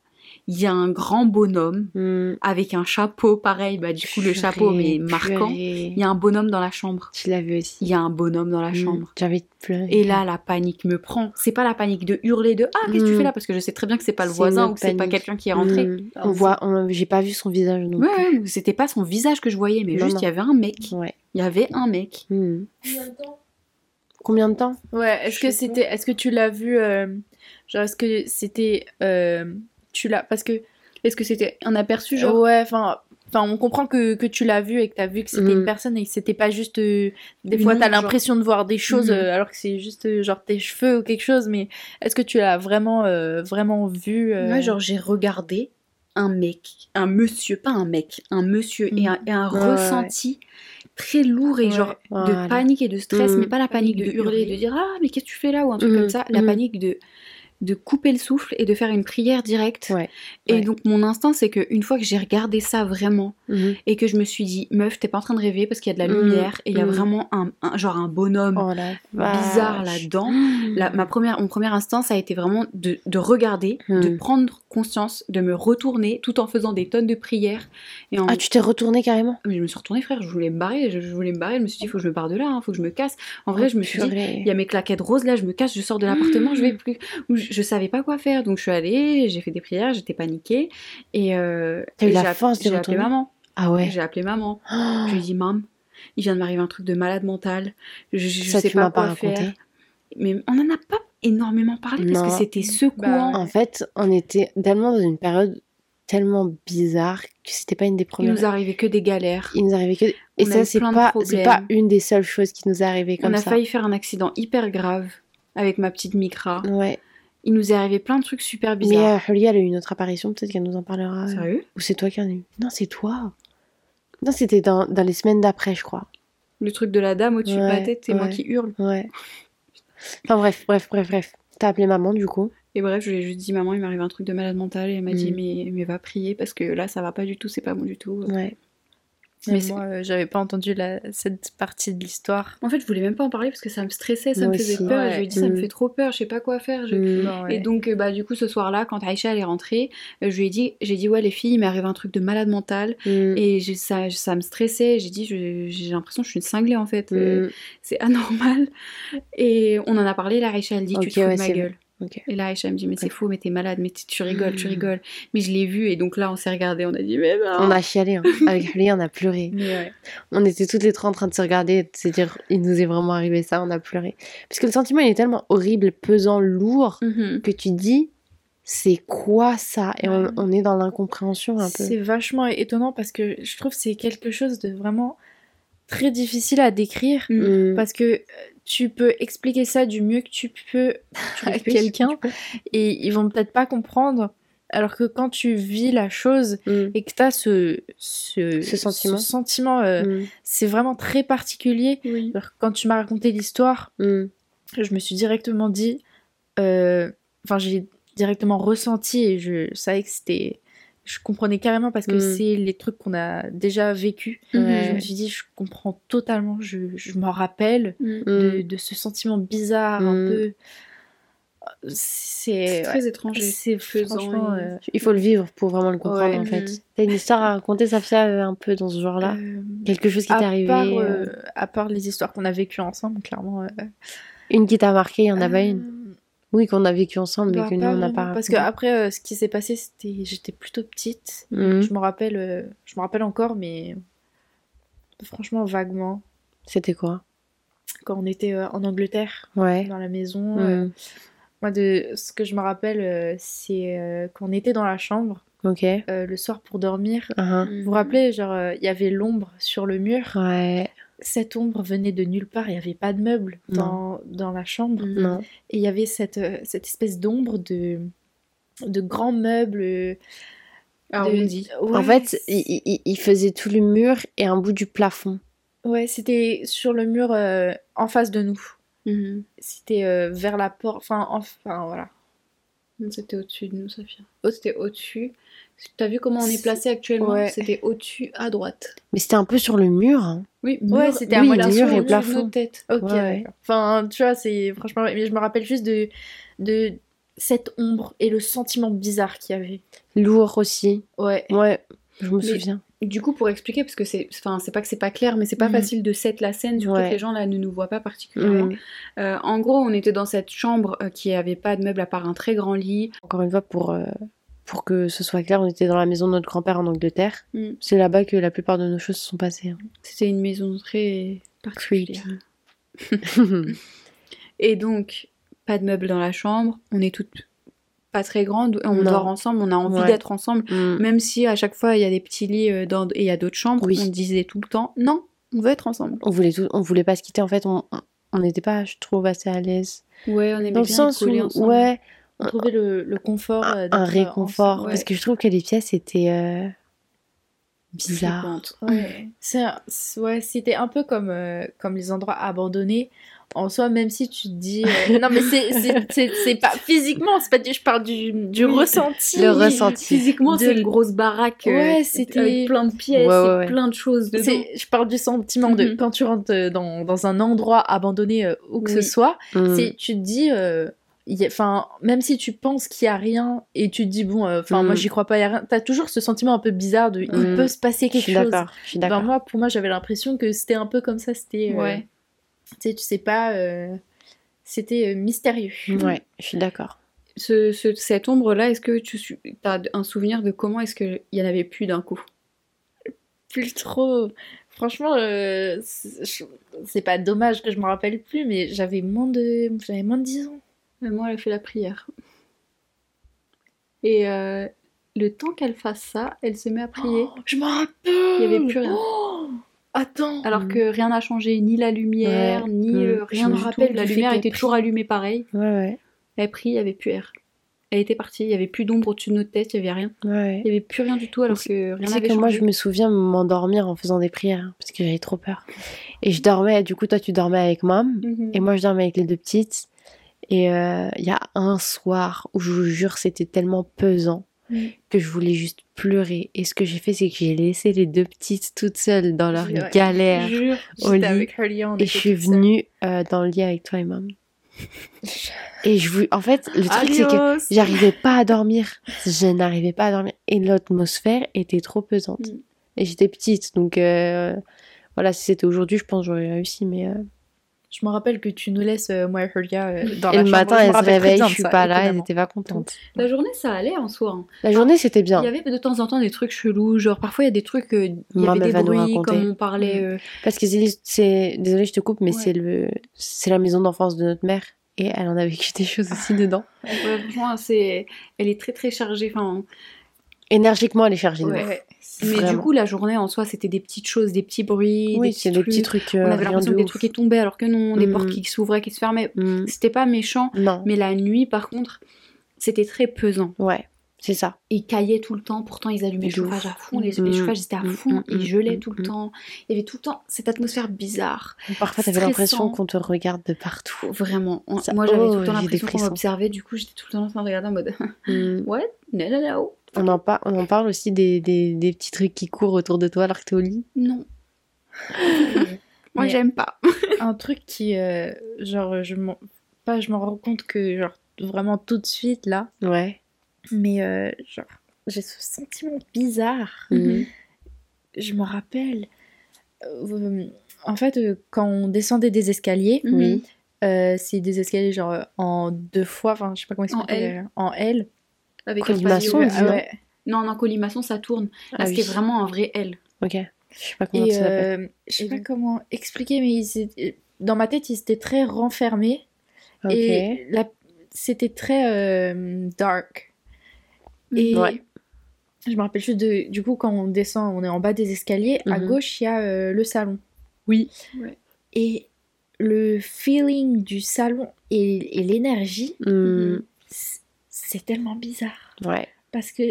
Il y a un grand bonhomme Mhm. avec un chapeau pareil, bah du coup le chapeau mais marquant. Il y a un bonhomme dans la chambre. Tu l'as vu aussi. Il y a un bonhomme dans la Mhm. chambre. J'ai envie de pleurer. Et là, la panique me prend. C'est pas la panique de hurler de Ah, qu'est-ce que tu Mm. fais là? Parce que je sais très bien que c'est pas le voisin ou que c'est pas quelqu'un qui est rentré. On voit, on- j'ai pas vu son visage non Ouais, plus. ouais, c'était pas son visage que je voyais, mais Non, juste il y avait un mec. Ouais. Il y avait un mec. Combien de temps? Ouais, est-ce que c'était, est-ce que tu l'as vu, euh, genre est-ce que c'était, euh, tu l'as, parce que, Est-ce que c'était un aperçu genre? Ouais, enfin, enfin, on comprend que, que tu l'as vu et que t'as vu que c'était une personne et que c'était pas juste, euh, des Une fois ombre, genre. l'impression de voir des choses Mhm. euh, alors que c'est juste euh, genre tes cheveux ou quelque chose, mais est-ce que tu l'as vraiment, vraiment vu Ouais, genre j'ai regardé un mec, un monsieur, pas un mec, un monsieur et un, et un Ouais, ouais, reçenti très lourd et genre Voilà. de panique et de stress, mais pas la panique de de hurler, de dire ah mais qu'est-ce que tu fais là? ou un truc comme ça, la panique de de couper le souffle et de faire une prière directe. Ouais. Et Ouais. donc mon instinct c'est que une fois que j'ai regardé ça vraiment Mhm. et que je me suis dit meuf t'es pas en train de rêver parce qu'il y a de la Mhm. lumière et il y a Mhm. vraiment un, un- genre un bonhomme Oh bizarre là-dedans. La- ma première, mon premier instinct, ça a été vraiment de, de regarder, de prendre conscience, de me retourner tout en faisant des tonnes de prières. Et en... Ah, tu t'es retourné carrément Mais je me suis retournée, frère, je voulais me barrer, je, je voulais me barrer, je me suis dit, il faut que je me barre de là, il faut que je me casse. En vrai, Oh, je me suis dit, il y a mes claquettes roses là, je me casse, je sors de l'appartement, je vais plus. Ou je, je savais pas quoi faire, donc je suis allée, j'ai fait des prières, j'étais paniquée. Et, euh, T'as eu la force de J'ai appelé retourner? maman. Ah ouais. J'ai appelé maman. Oh, Je lui ai dit, maman, il vient de m'arriver un truc de malade mental. Je, je ça, sais pas quoi faire mais on n'en a pas énormément parlé parce que c'était secouant. Bah, En fait, on était tellement dans une période tellement bizarre que c'était pas une des Il premières. nous arrivait que des galères. Il nous arrivait que. Et On a ça, c'est pas, c'est pas une des seules choses qui nous est arrivée comme on a ça. failli faire un accident hyper grave avec ma petite Micra. Ouais. Il nous est arrivé plein de trucs super Mais bizarres. euh, Hully, elle a eu une autre apparition, peut-être qu'elle nous en parlera. euh. Sérieux? Ou c'est toi qui en as eu? Non, c'est toi. Non, c'était dans, dans les semaines d'après, je crois. Le truc de la dame au-dessus de ma Ouais, tête, c'est moi qui hurle. Ouais. Enfin bref, bref, bref, bref. T'as appelé maman du coup. Et bref, je lui ai juste dit, maman, il m'arrive un truc de malade mental. Et elle m'a dit, Mhm. mais, mais va prier parce que là, ça va pas du tout, c'est pas bon du tout. Ouais. Mais moi, euh, j'avais pas entendu la, cette partie de l'histoire. En fait, je voulais même pas en parler parce que ça me stressait, ça Moi me faisait aussi. peur. Et Ouais. je lui ai dit, ça me Mhm. fait trop peur, je sais pas quoi faire. je- Mm. Non, ouais. Et donc, euh, bah, du coup, ce soir-là, quand Aïcha elle est rentrée, euh, je lui ai dit, j'ai dit, ouais, les filles, il m'est arrivé un truc de malade mental. Mm. Et ça, ça me stressait. J'ai dit, j'ai l'impression que je suis une cinglée en fait. Euh, Mm. c'est anormal. Et on en a parlé. La Aïcha, elle dit, tu te fous ouais, de ma gueule. Et là, Aïcha me dit, mais c'est Ok. faux, mais t'es malade, mais tu rigoles, tu Mm. rigoles. Mais je l'ai vu. Et donc là, on s'est regardé. On a dit, mais non. On a chialé. hein. Avec Hully, on a pleuré. Ouais. On était toutes les trois en train de se regarder de se dire, il nous est vraiment arrivé ça, on a pleuré. Parce que le sentiment, il est tellement horrible, pesant, lourd, Mhm. que tu dis, c'est quoi ça? Et on est dans l'incompréhension un peu. C'est vachement étonnant parce que je trouve que c'est quelque chose de vraiment très difficile à décrire Mm. parce que euh, tu peux expliquer ça du mieux que tu peux à quelqu'un et ils vont peut-être pas comprendre Alors que quand tu vis la chose Mm. et que tu as ce, ce, Ce sentiment. ce sentiment, euh, Mm. c'est vraiment très particulier. Oui. Alors, Quand tu m'as raconté l'histoire, Mm. je me suis directement dit, euh, enfin j'ai directement ressenti et je savais que c'était, je comprenais carrément parce que Mm. c'est les trucs qu'on a déjà vécu. Je me suis dit, je comprends totalement, je, je m'en rappelle Mm. de, de ce sentiment bizarre un Mm. peu. C'est ouais, très étrange. c'est euh, Il faut le vivre pour vraiment le comprendre Ouais. en fait. T'as une histoire à raconter, Safia, euh, un peu dans ce genre-là? Euh, Quelque chose qui t'est arrivé part, euh, à part les histoires qu'on a vécues ensemble, clairement. Une qui t'a marqué, il y en a pas une? Oui, qu'on a vécu ensemble, mais Bah, que nous, pas on n'a pas Parce que après, euh, ce qui s'est passé, c'était j'étais plutôt petite. Mhm. Je me rappelle, euh, je me rappelle encore, mais franchement vaguement, C'était quoi? Quand on était euh, en Angleterre, Ouais. dans la maison. Mm. moi, de ce que je me rappelle, c'est qu'on était dans la chambre Ok. le soir pour dormir. Uh-huh. Vous vous rappelez, genre, il y avait l'ombre sur le mur? Ouais. Cette ombre venait de nulle part. Il n'y avait pas de meubles dans, dans la chambre. Non. Et il y avait cette, euh, cette espèce d'ombre de, de grands meubles. euh, Arrondi. de- ouais, en fait, il, il- il faisait tout le mur et un bout du plafond. ouais, c'était sur le mur euh, en face de nous. Mhm. C'était euh, vers la porte. Enfin, enfin, voilà. C'était au-dessus de nous, Sophia. Oh, c'était au-dessus. T'as vu comment on est placé actuellement Ouais. C'était au-dessus à droite. Mais c'était un peu sur le mur. hein. Oui, Ouais, mur- c'était à oui, moitié mur sur et le de plafond. nos têtes. Ok. Ouais. Enfin, tu vois, c'est franchement. Mais je me rappelle juste de, de cette ombre et le sentiment bizarre qu'il y avait. Lourd aussi. Ouais. Ouais, je me Mais- souviens. Du coup, pour expliquer, parce que c'est, enfin, c'est pas que c'est pas clair, mais c'est pas Mhm. facile de set la scène, surtout que les gens là ne nous voient pas particulièrement. Euh, en gros, on était dans cette chambre euh, qui avait pas de meubles à part un très grand lit. Encore une fois, pour, euh, pour que ce soit clair, on était dans la maison de notre grand-père en Angleterre. Mm. C'est là-bas que la plupart de nos choses se sont passées. hein. C'était une maison très particulière. Et donc, pas de meubles dans la chambre. On est toutes pas très grandes. On Non. dort ensemble. On a envie Ouais. d'être ensemble. Mm. Même si à chaque fois il y a des petits lits euh, dans... et il y a d'autres chambres, Oui. on disait tout le temps non, on veut être ensemble. On voulait tout, on voulait pas se quitter. En fait, on on n'était pas, je trouve, assez à l'aise. Ouais, on aimait Dans le bien sens être collés où, ensemble. ouais, On trouvait le, le confort. euh, un d'être, euh, réconfort. Parce que je trouve que les pièces étaient euh, bizarres. Ouais, ouais, c'était un peu comme, euh, comme les endroits abandonnés. En soi, même si tu te dis. euh, non, mais c'est- c'est c'est- c'est pas physiquement, c'est pas du, je parle du, du Oui. ressenti. Le ressenti. Physiquement, De- c'est une grosse baraque. euh, Ouais, c'était- avec plein de pièces, Ouais, ouais, et ouais. plein de choses dedans. Je parle du sentiment de Mhm. quand tu rentres euh, dans, dans un endroit abandonné euh, où que Oui. ce soit, Mm. c'est tu te dis. Enfin, même si tu penses qu'il y a rien et tu te dis bon, euh, enfin Mm. moi j'y crois pas, il y a rien. T'as toujours ce sentiment un peu bizarre de il Mm. peut se passer Je quelque suis chose. d'accord. Je suis Ben, moi, pour moi, j'avais l'impression que c'était un peu comme ça. C'était, euh, Ouais. tu sais, tu sais pas, euh, c'était euh, mystérieux. Ouais, je suis d'accord. Ce, ce- cette ombre-là, est-ce que tu as un souvenir de comment est-ce qu'il y en avait plus d'un coup? Plus trop. Franchement, euh, c'est pas dommage que je me rappelle plus, mais j'avais moins de, j'avais moins de 10 ans. Moi, elle a fait la prière. Et euh, le temps qu'elle fasse ça, elle se met à prier. Oh, je m'en rappelle. Il y avait plus rien. Oh, attends. Alors que rien n'a changé, ni la lumière, Ouais. ni euh, rien Je me rappelle tout. La lumière était toujours allumée pareil. Ouais, ouais. Elle prie, il n'y avait plus air. Elle était partie, il n'y avait plus d'ombre au-dessus de notre tête, il n'y avait rien. ouais. Il n'y avait plus rien du tout alors que rien n'avait que moi, changé. je me souviens m'endormir en faisant des prières hein, parce que j'avais trop peur. Et je dormais, du coup, toi, tu dormais avec mam Mhm. et moi, je dormais avec les deux petites. Et euh, il y a un soir où je vous jure, c'était tellement pesant Mm. que je voulais juste pleurer. Et ce que j'ai fait, c'est que j'ai laissé les deux petites toutes seules dans leur Ouais. galère. Jure. au lit. avec Et je suis venue euh, dans le lit avec toi et mam. Et je vous... En fait, le truc, c'est que. J'arrivais pas à dormir. Je n'arrivais pas à dormir. Et l'atmosphère était trop pesante. Mm. Et j'étais petite. Donc euh, voilà, si c'était aujourd'hui, je pense que j'aurais réussi. Mais euh, Je me rappelle que tu nous laisses, euh, moi et Hurlia, euh, dans Et la le chambre. matin, elle se réveille, je suis ça, pas là, elle étonnamment. était pas contente. La journée, ça allait en soi. hein. La journée, c'était bien. Il y avait de temps en temps des trucs chelous, genre parfois il y a des trucs, euh, il y avait des bruits, comme on parlait. euh, Parce que c'est-. Désolée, je te coupe, mais Ouais. c'est le... c'est la maison d'enfance de notre mère. Et elle en a vécu des choses aussi dedans. ouais, franchement, c'est... elle est très très chargée. Enfin, Énergiquement, elle est chargée. Ouais. Mais Vraiment. du coup, la journée en soi, c'était des petites choses, des petits bruits, Oui, des petits des trucs. petits trucs. euh, On avait rien l'impression de que des trucs qui tombaient alors que non, des Mhm. portes qui s'ouvraient, qui se fermaient. Mm. C'était pas méchant, Non. mais la nuit, par contre, c'était très pesant. Ouais. C'est ça. ils caillaient tout le temps, pourtant ils allumaient le chauffage à fond, les, Mm. les chauffages étaient à Mm, fond, mm, ils mm, gelaient mm, tout le mm. temps. Il y avait tout le temps cette atmosphère bizarre. Parfois, t'avais l'impression qu'on te regarde de partout. Vraiment. On- Moi j'avais oh, tout le temps j'ai des l'impression qu'on m'observait, du coup j'étais tout le temps en train de regarder en mode Mm. What? Non, non, non. On, en par- on en parle aussi des, des, des petits trucs qui courent autour de toi alors que t'es au lit? Non. Moi j'aime pas. un truc qui, euh, genre, je m'en... Pas, je m'en rends compte que, genre, vraiment tout de suite, là. Ouais. Mais, euh, genre, j'ai ce sentiment bizarre. Mhm. Je me rappelle... euh, en fait, euh, quand on descendait des escaliers, euh, c'est des escaliers, genre, en deux fois, enfin, je sais pas comment En expliquer. L. euh, En L. Avec Colimaçon, Ah ouais. Non, non, colimaçon ça tourne. Ah oui. qu'il est vraiment un vrai L. Ok. Je sais pas comment Et euh, je sais Et pas comment expliquer, mais ils dans ma tête, ils étaient très renfermés. Ok. Et la- c'était très euh, dark. Et Ouais. je me rappelle juste de, du coup, quand on descend, on est en bas des escaliers, à Mhm. gauche, il y a euh, le salon. Oui. Et le feeling du salon et, et l'énergie, Mm. C'est tellement bizarre. Ouais. Parce que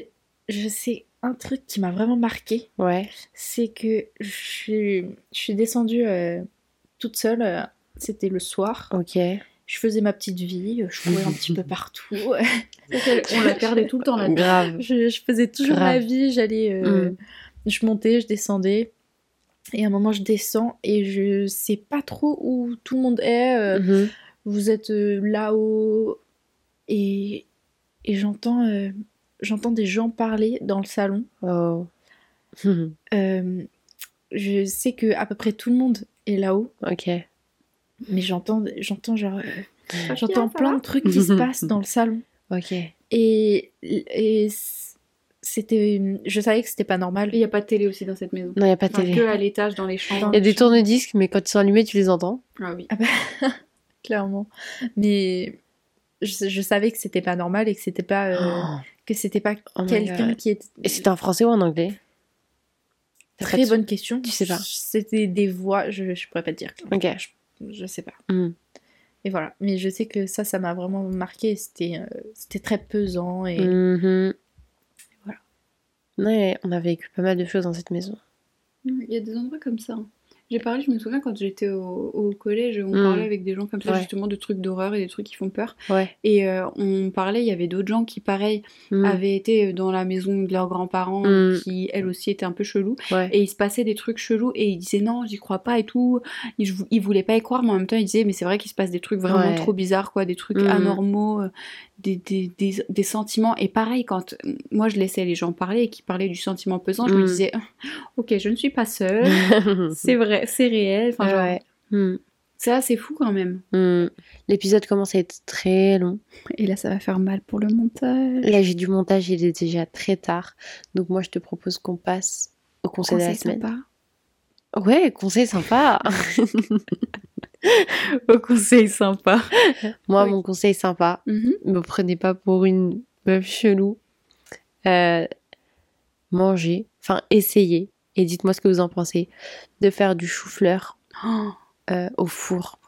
je sais un truc qui m'a vraiment marqué, Ouais. c'est que je suis, je suis descendue euh, toute seule. euh, C'était le soir. Ok. Je faisais ma petite vie, je courais un petit peu partout. On la perdait tout le temps là. Grave. Je, je faisais toujours Grave. ma vie, j'allais, euh, Mm. je montais, je descendais. Et à un moment, je descends et je sais pas trop où tout le monde est. euh, Mhm. Vous êtes euh, là-haut et, et j'entends, euh, j'entends des gens parler dans le salon. Oh. Euh, je sais que à peu près tout le monde est là-haut, ok. mais j'entends, j'entends genre, euh, Safia, j'entends plein de trucs qui se passent dans le salon. Ok. Et, et c'était, je savais que c'était pas normal. Il n'y a pas de télé aussi dans cette maison. Non, il n'y a pas de Enfin, télé. que à l'étage dans les chambres. Il y a des tourne-disques, mais quand ils sont allumés, tu les entends. Ah oui. clairement. Mais je, je savais que c'était pas normal et que c'était pas euh, Oh. que c'était pas Oh quelqu'un qui était. Et c'était en français ou en anglais? Très de- bonne question. Tu sais pas. C'était des voix, je, je pourrais pas te dire. Ok. Je, je sais pas. Mm. Et voilà. Mais je sais que ça, ça m'a vraiment marqué. C'était, euh, c'était très pesant et Mhm. Voilà. Ouais, on a vécu pas mal de choses dans cette maison. Il y a des endroits comme ça. J'ai parlé, je me souviens quand j'étais au, au collège, on Mm. parlait avec des gens comme ça, Ouais. justement, de trucs d'horreur et des trucs qui font peur. Ouais. Et euh, on parlait, il y avait d'autres gens qui, pareil, Mm. avaient été dans la maison de leurs grands-parents, Mm. qui, elles aussi, étaient un peu chelous. Ouais. Et il se passait des trucs chelous et ils disaient non, j'y crois pas et tout. Ils, ils voulaient pas y croire, mais en même temps, ils disaient, mais c'est vrai qu'il se passe des trucs vraiment trop bizarres, quoi, des trucs anormaux, euh, des, des, des, des sentiments. Et pareil, quand euh, moi je laissais les gens parler et qui parlaient du sentiment pesant, je me disais, ok, je ne suis pas seule, c'est vrai, c'est réel. Enfin, genre, ouais. Mm. C'est assez fou quand même. Mm. L'épisode commence à être très long. Et là, ça va faire mal pour le montage. Là, j'ai du montage, il est déjà très tard. Donc, moi, je te propose qu'on passe au conseil, de la semaine. sympa. Ouais, conseil sympa. Au conseil sympa. moi, Oui. mon conseil sympa, Mhm. me prenez pas pour une meuf chelou. Euh, mangez, enfin, essayez, et dites-moi ce que vous en pensez, de faire du chou-fleur Oh, euh, au four.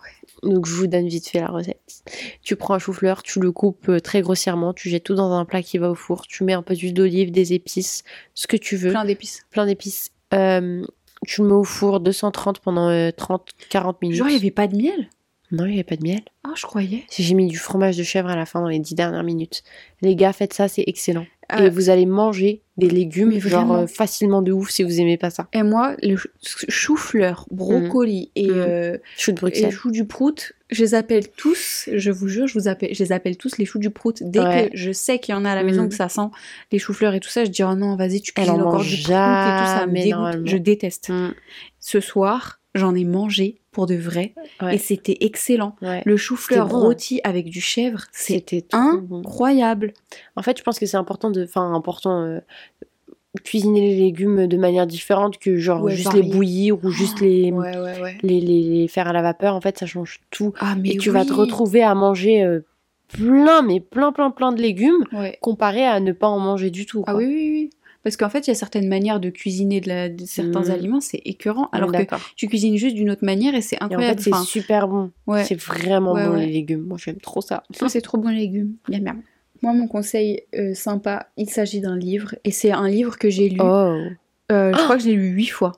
Donc je vous donne vite fait la recette. Tu prends un chou-fleur, tu le coupes euh, très grossièrement, tu jettes tout dans un plat qui va au four, tu mets un peu d'huile d'olive, des épices, ce que tu veux, plein d'épices. plein d'épices. Euh, tu le mets au four 230 pendant 30-40 minutes. Genre, il n'y avait pas de miel? Non, il n'y avait pas de miel. Ah, je croyais. J'ai mis du fromage de chèvre à la fin dans les 10 dernières minutes. Les gars, faites ça, c'est excellent. Et vous allez manger des légumes genre euh, facilement de ouf si vous aimez pas ça. Et moi, le chou- chou-fleur, brocoli et, Mm. euh, Chou de et choux du prout, je les appelle tous, je vous jure, je, vous appelle, je les appelle tous les choux du prout. Dès Ouais. que je sais qu'il y en a à la maison, Mm. que ça sent les choux-fleurs et tout ça, je dis oh non, vas-y, tu cuisines en encore du prout et tout ça, me dégoûte. Je déteste. Mm, Ce soir, j'en ai mangé pour de vrai ouais, et c'était excellent. ouais. Le chou-fleur hein. rôti avec du chèvre, C'était incroyable. En fait, je pense que c'est important de, enfin, important euh, cuisiner les légumes de manière différente que genre Ouais, juste les bouillir ou juste les, ouais, ouais. les, les, les faire à la vapeur. En fait, ça change tout. Ah, mais Et tu vas te retrouver à manger euh, plein, mais plein, plein, plein de légumes comparé à ne pas en manger du tout. Ah oui, oui, oui. Parce qu'en fait, il y a certaines manières de cuisiner de, la- de certains Mhm. aliments, c'est écœurant. Alors que tu cuisines juste d'une autre manière et c'est Et en incroyable. fait, c'est Enfin, super bon. ouais. C'est vraiment Ouais, bon ouais. les légumes. Moi, j'aime trop ça. Ça, c'est trop bon les légumes. Miam, miam. Moi, mon conseil euh, sympa, il s'agit d'un livre. Et c'est un livre que j'ai lu. Oh, Euh, je crois que je l'ai lu huit fois.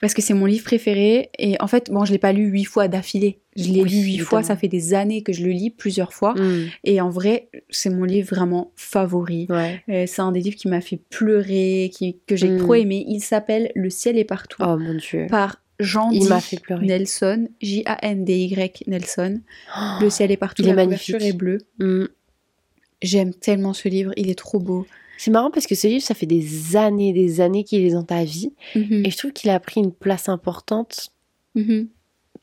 Parce que c'est mon livre préféré. Et en fait, bon, je l'ai pas lu huit fois d'affilée. Je l'ai Oui, lu huit fois. Ça fait des années que je le lis plusieurs fois. Mm, Et en vrai, c'est mon livre vraiment favori. Ouais. Euh, c'est un des livres qui m'a fait pleurer, qui, que j'ai Mm. trop aimé. Il s'appelle Le ciel est partout. Oh mon dieu. Par Jean Il m'a fait pleurer. Nelson, J-A-N-D-Y Nelson. Le ciel est partout, Il est la magnifique. est bleue. Mm. J'aime tellement ce livre, il est trop beau. C'est marrant parce que ce livre, ça fait des années, des années qu'il est dans ta vie. Mhm. Et je trouve qu'il a pris une place importante Mhm.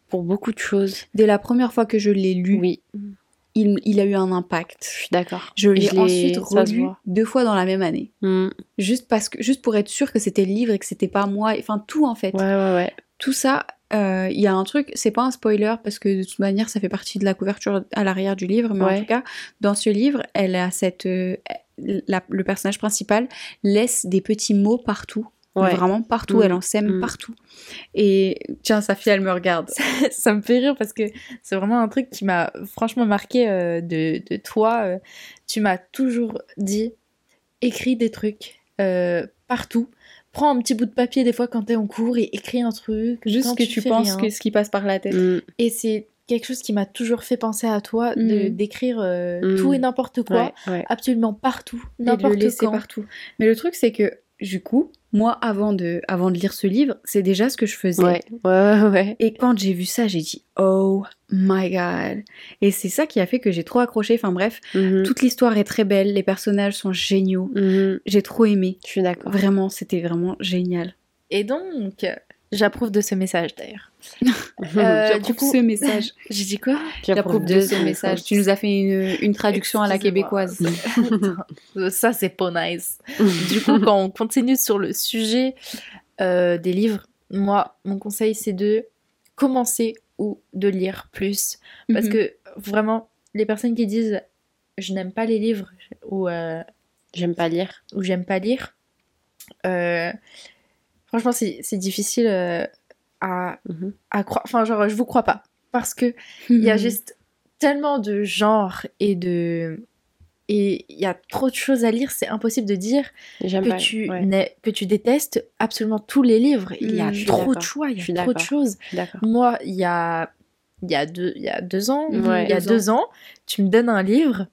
pour beaucoup de choses. Dès la première fois que je l'ai lu, Oui, il, il a eu un impact. je suis d'accord. Je l'ai ensuite relu deux fois dans la même année. Mm. Juste, parce que, juste pour être sûr que c'était le livre et que c'était pas moi. Enfin, tout en fait. Ouais, ouais, ouais. Tout ça, euh, il y a un truc, c'est pas un spoiler parce que de toute manière, ça fait partie de la couverture à l'arrière du livre. Mais en tout cas, dans ce livre, elle a cette. euh, la- le personnage principal laisse des petits mots partout. Ouais. Vraiment partout, Mm. elle en sème Mm. partout. Et tiens, sa fille, elle me regarde. ça me fait rire parce que c'est vraiment un truc qui m'a franchement marqué euh, de, de toi. euh. tu m'as toujours dit écris des trucs euh, partout. Prends un petit bout de papier des fois quand t'es en cours et écris un truc. Juste quand que tu penses rien. que ce qui passe par la tête. Mm. Et c'est quelque chose qui m'a toujours fait penser à toi de Mm. d'écrire euh, Mm. tout et n'importe quoi, Ouais, ouais. absolument partout, n'importe quand. partout. Mais le truc, c'est que, du coup, moi, avant de, avant de lire ce livre, c'est déjà ce que je faisais. Ouais, ouais, ouais, ouais. Et quand j'ai vu ça, j'ai dit Oh my god. Et c'est ça qui a fait que j'ai trop accroché. Enfin bref, Mhm. toute l'histoire est très belle, les personnages sont géniaux. Mhm. J'ai trop aimé. Je suis d'accord. Vraiment, c'était vraiment génial. Et donc, j'approuve de ce message d'ailleurs. Euh, J'approuve du coup- ce message. J'ai dit quoi? J'approuve de ce message. Tu nous as fait une, une traduction à la québécoise. Ça, c'est pas nice. Du coup, quand on continue sur le sujet euh, des livres, moi, mon conseil, c'est de commencer ou de lire plus. Parce Mhm. que vraiment, les personnes qui disent je n'aime pas les livres ou, euh, J'aime pas lire. ou j'aime pas lire, euh, franchement, c'est c'est difficile euh, à, Mhm. à croire. Enfin, genre, je vous crois pas. Parce que il y a Mhm. juste tellement de genres et de. Et il y a trop de choses à lire, c'est impossible de dire que pas. tu, ouais. que tu détestes absolument tous les livres. Il y a Mm, trop de choix, il y a trop de choses. Moi, il y a, il y a, deux, il y a deux ans, Ouais. il y a Deux ans, tu me donnes un livre,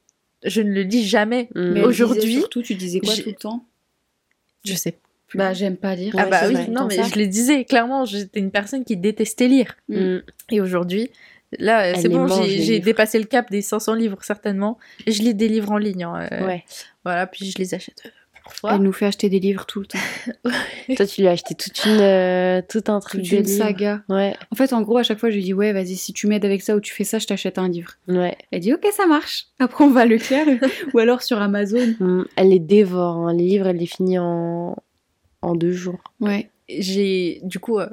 je ne le lis jamais. Mhm. Mais Aujourd'hui, surtout, tu disais quoi tout le temps? Je sais. Plus. Bah, j'aime pas lire. ah Ouais, bah oui, vrai. non mais ça. je le disais, clairement, j'étais une personne qui détestait lire. Mhm. Et aujourd'hui, là, Elle c'est bon, j'ai dépassé le cap des 500 livres, certainement. Et je lis des livres en ligne. hein, euh, Ouais. Voilà, puis je les achète euh, parfois. Elle nous fait acheter des livres tout le temps. Toi, tu lui as acheté toute une, euh, tout un truc Toute de une livres. saga. Ouais, En fait, en gros, à chaque fois, je lui dis Ouais, vas-y, si tu m'aides avec ça ou tu fais ça, je t'achète un livre. ouais. Elle dit Ok, ça marche. Après, on va à Leclerc ou alors sur Amazon. Mhm. Elle les dévore. hein. Les livres, elle les finit en, en deux jours. Ouais. J'ai, du coup, euh,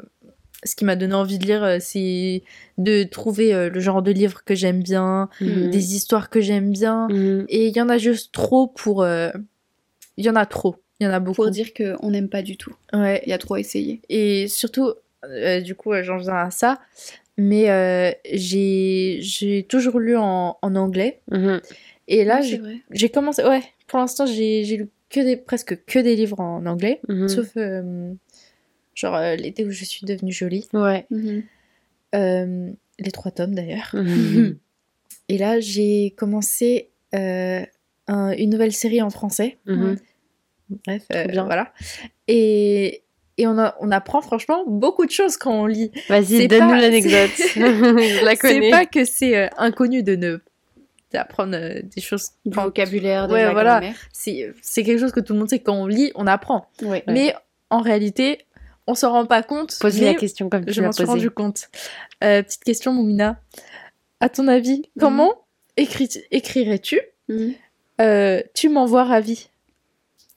ce qui m'a donné envie de lire, euh, c'est de trouver euh, le genre de livre que j'aime bien, Mhm. des histoires que j'aime bien. Mhm. Et il y en a juste trop pour. Il y en a trop. Il y en a beaucoup. Pour dire qu'on n'aime pas du tout. Ouais. Il y a trop essayé. Et surtout, du coup, j'en viens à ça. Mais j'ai toujours lu en, en anglais. Mhm. Et là, Ouais, j'ai commencé. Ouais, pour l'instant, j'ai j'ai lu que des, presque que des livres en anglais. Mhm. Sauf, euh, genre, euh, l'été où je suis devenue jolie. Ouais. Mhm. Euh, les trois tomes d'ailleurs. Mhm. Et là, j'ai commencé euh, un- une nouvelle série en français. Bref, euh, bien. voilà. Et, et on, a, on apprend franchement beaucoup de choses quand on lit. Vas-y, C'est donne-nous l'anecdote. Je la C'est connais. pas que c'est euh, inconnu de ne d'apprendre euh, des choses. Du vocabulaire, de Ouais, la voilà. grammaire. C'est quelque chose que tout le monde sait quand on lit, on apprend. Ouais. Mais en réalité, on s'en rend pas compte. Pose mais la question comme tu Je m'en suis rendu compte. Euh, petite question, Moumina. À ton avis, Mhm. comment écris- écrirais-tu Mhm. euh, Tu m'envoies ravi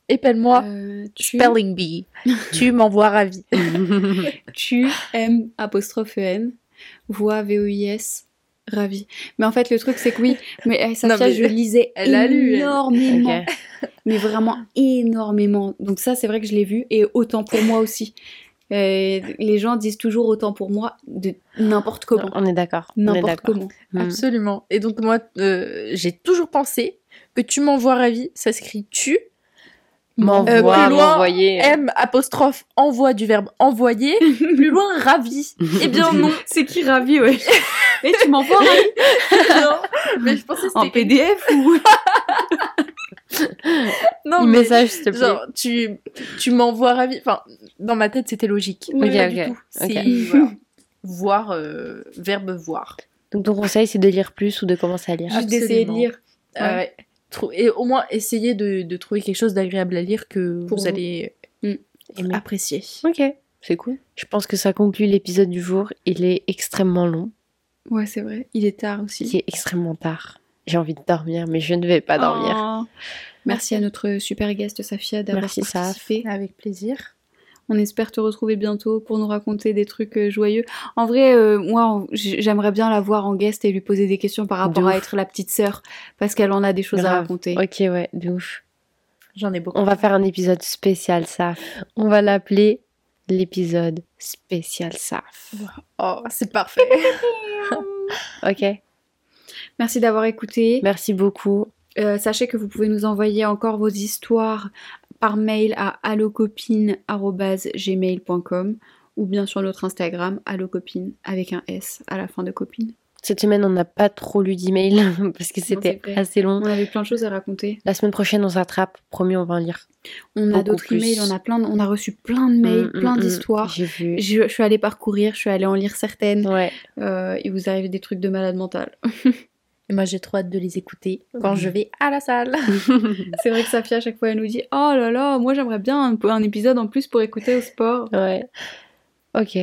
Épelle-moi Euh, tu, Spelling Bee. tu m'envoies ravi. tu aimes apostrophe N, voix V-O-I-S, ravi. Mais en fait, le truc, c'est que oui, mais eh, Safia, Non, mais je lisais elle a lu, elle. énormément. Ok. mais vraiment énormément. Donc ça, c'est vrai que je l'ai vu, et autant pour moi aussi. Euh, les gens disent toujours autant pour moi de n'importe comment. On est d'accord. N'importe comment. Mhm. Absolument. Et donc moi, euh, j'ai toujours pensé que tu m'envoies ravi, ça s'écrit tu. M'envoie, Euh, m'envoyer. M apostrophe envoie du verbe envoyer. plus loin, ravi. Eh bien non. C'est qui ravi, ouais. Et tu m'envoies ravi non. Mais je pensais que en PDF ou Non, Un mais message, s'il te plaît. genre tu tu m'envoies ravi. Enfin, dans ma tête, c'était logique. Ok, Mais pas ok, du tout. ok. C'est voilà. voir euh, verbe voir. Donc ton conseil, c'est de lire plus ou de commencer à lire. juste d'essayer de lire Euh, ouais. Et au moins essayer de, de trouver quelque chose d'agréable à lire que Pour vous vous. allez Aimer. apprécier. Ok, c'est cool. Je pense que ça conclut l'épisode du jour. Il est extrêmement long, Ouais, c'est vrai. Il est tard aussi. il est extrêmement tard. J'ai envie de dormir, mais je ne vais pas dormir. Oh. Merci à notre super guest Safia d'avoir Merci, Saf. participé. Avec plaisir. On espère te retrouver bientôt pour nous raconter des trucs euh, joyeux. En vrai, euh, moi, j'aimerais bien la voir en guest et lui poser des questions par rapport à être la petite sœur, parce qu'elle en a des choses à raconter. Ok, ouais, de ouf. J'en ai beaucoup. On va faire un épisode spécial SAF. On va l'appeler l'épisode spécial SAF. Oh, c'est parfait. Ok, Merci d'avoir écouté. merci beaucoup. Euh, sachez que vous pouvez nous envoyer encore vos histoires par mail à allocopine.gmail.com ou bien sur notre Instagram, allocopine, avec un S à la fin de copine. Cette semaine, on n'a pas trop lu d'emails parce que c'était assez long. On avait plein de choses à raconter. La semaine prochaine, on s'attrape. Promis, on va en lire. On a d'autres emails, on a plein, de- on a reçu plein de mails, Mm, plein mm, mm. d'histoires. J'ai vu. Je, je suis allée parcourir, je suis allée en lire certaines. Ouais. Euh, il vous arrive des trucs de malade mental. Et moi, j'ai trop hâte de les écouter quand je vais à la salle. C'est vrai que Safia, à chaque fois, elle nous dit Oh là là, moi j'aimerais bien un, un épisode en plus pour écouter au sport. ouais. Ok.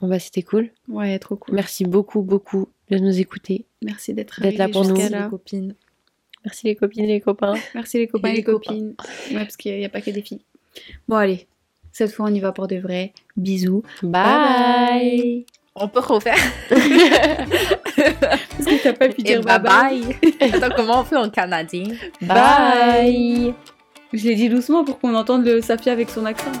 Bon, bah, c'était cool. Ouais, trop cool. Merci beaucoup, beaucoup de nous écouter. Merci d'être là pour nous. jusqu'à Merci, les copines. Merci les copines et les copains. Merci les copains et les, copains. copines. Ouais, parce qu'il n'y a, pas que des filles. Bon, allez. Cette fois, on y va pour de vrai. Bisous. Bye. On peut refaire. Parce que t'as pas pu dire bye bye bye. bye. Attends, comment on fait en canadien? Bye. Je l'ai dit doucement pour qu'on entende le Safia avec son accent.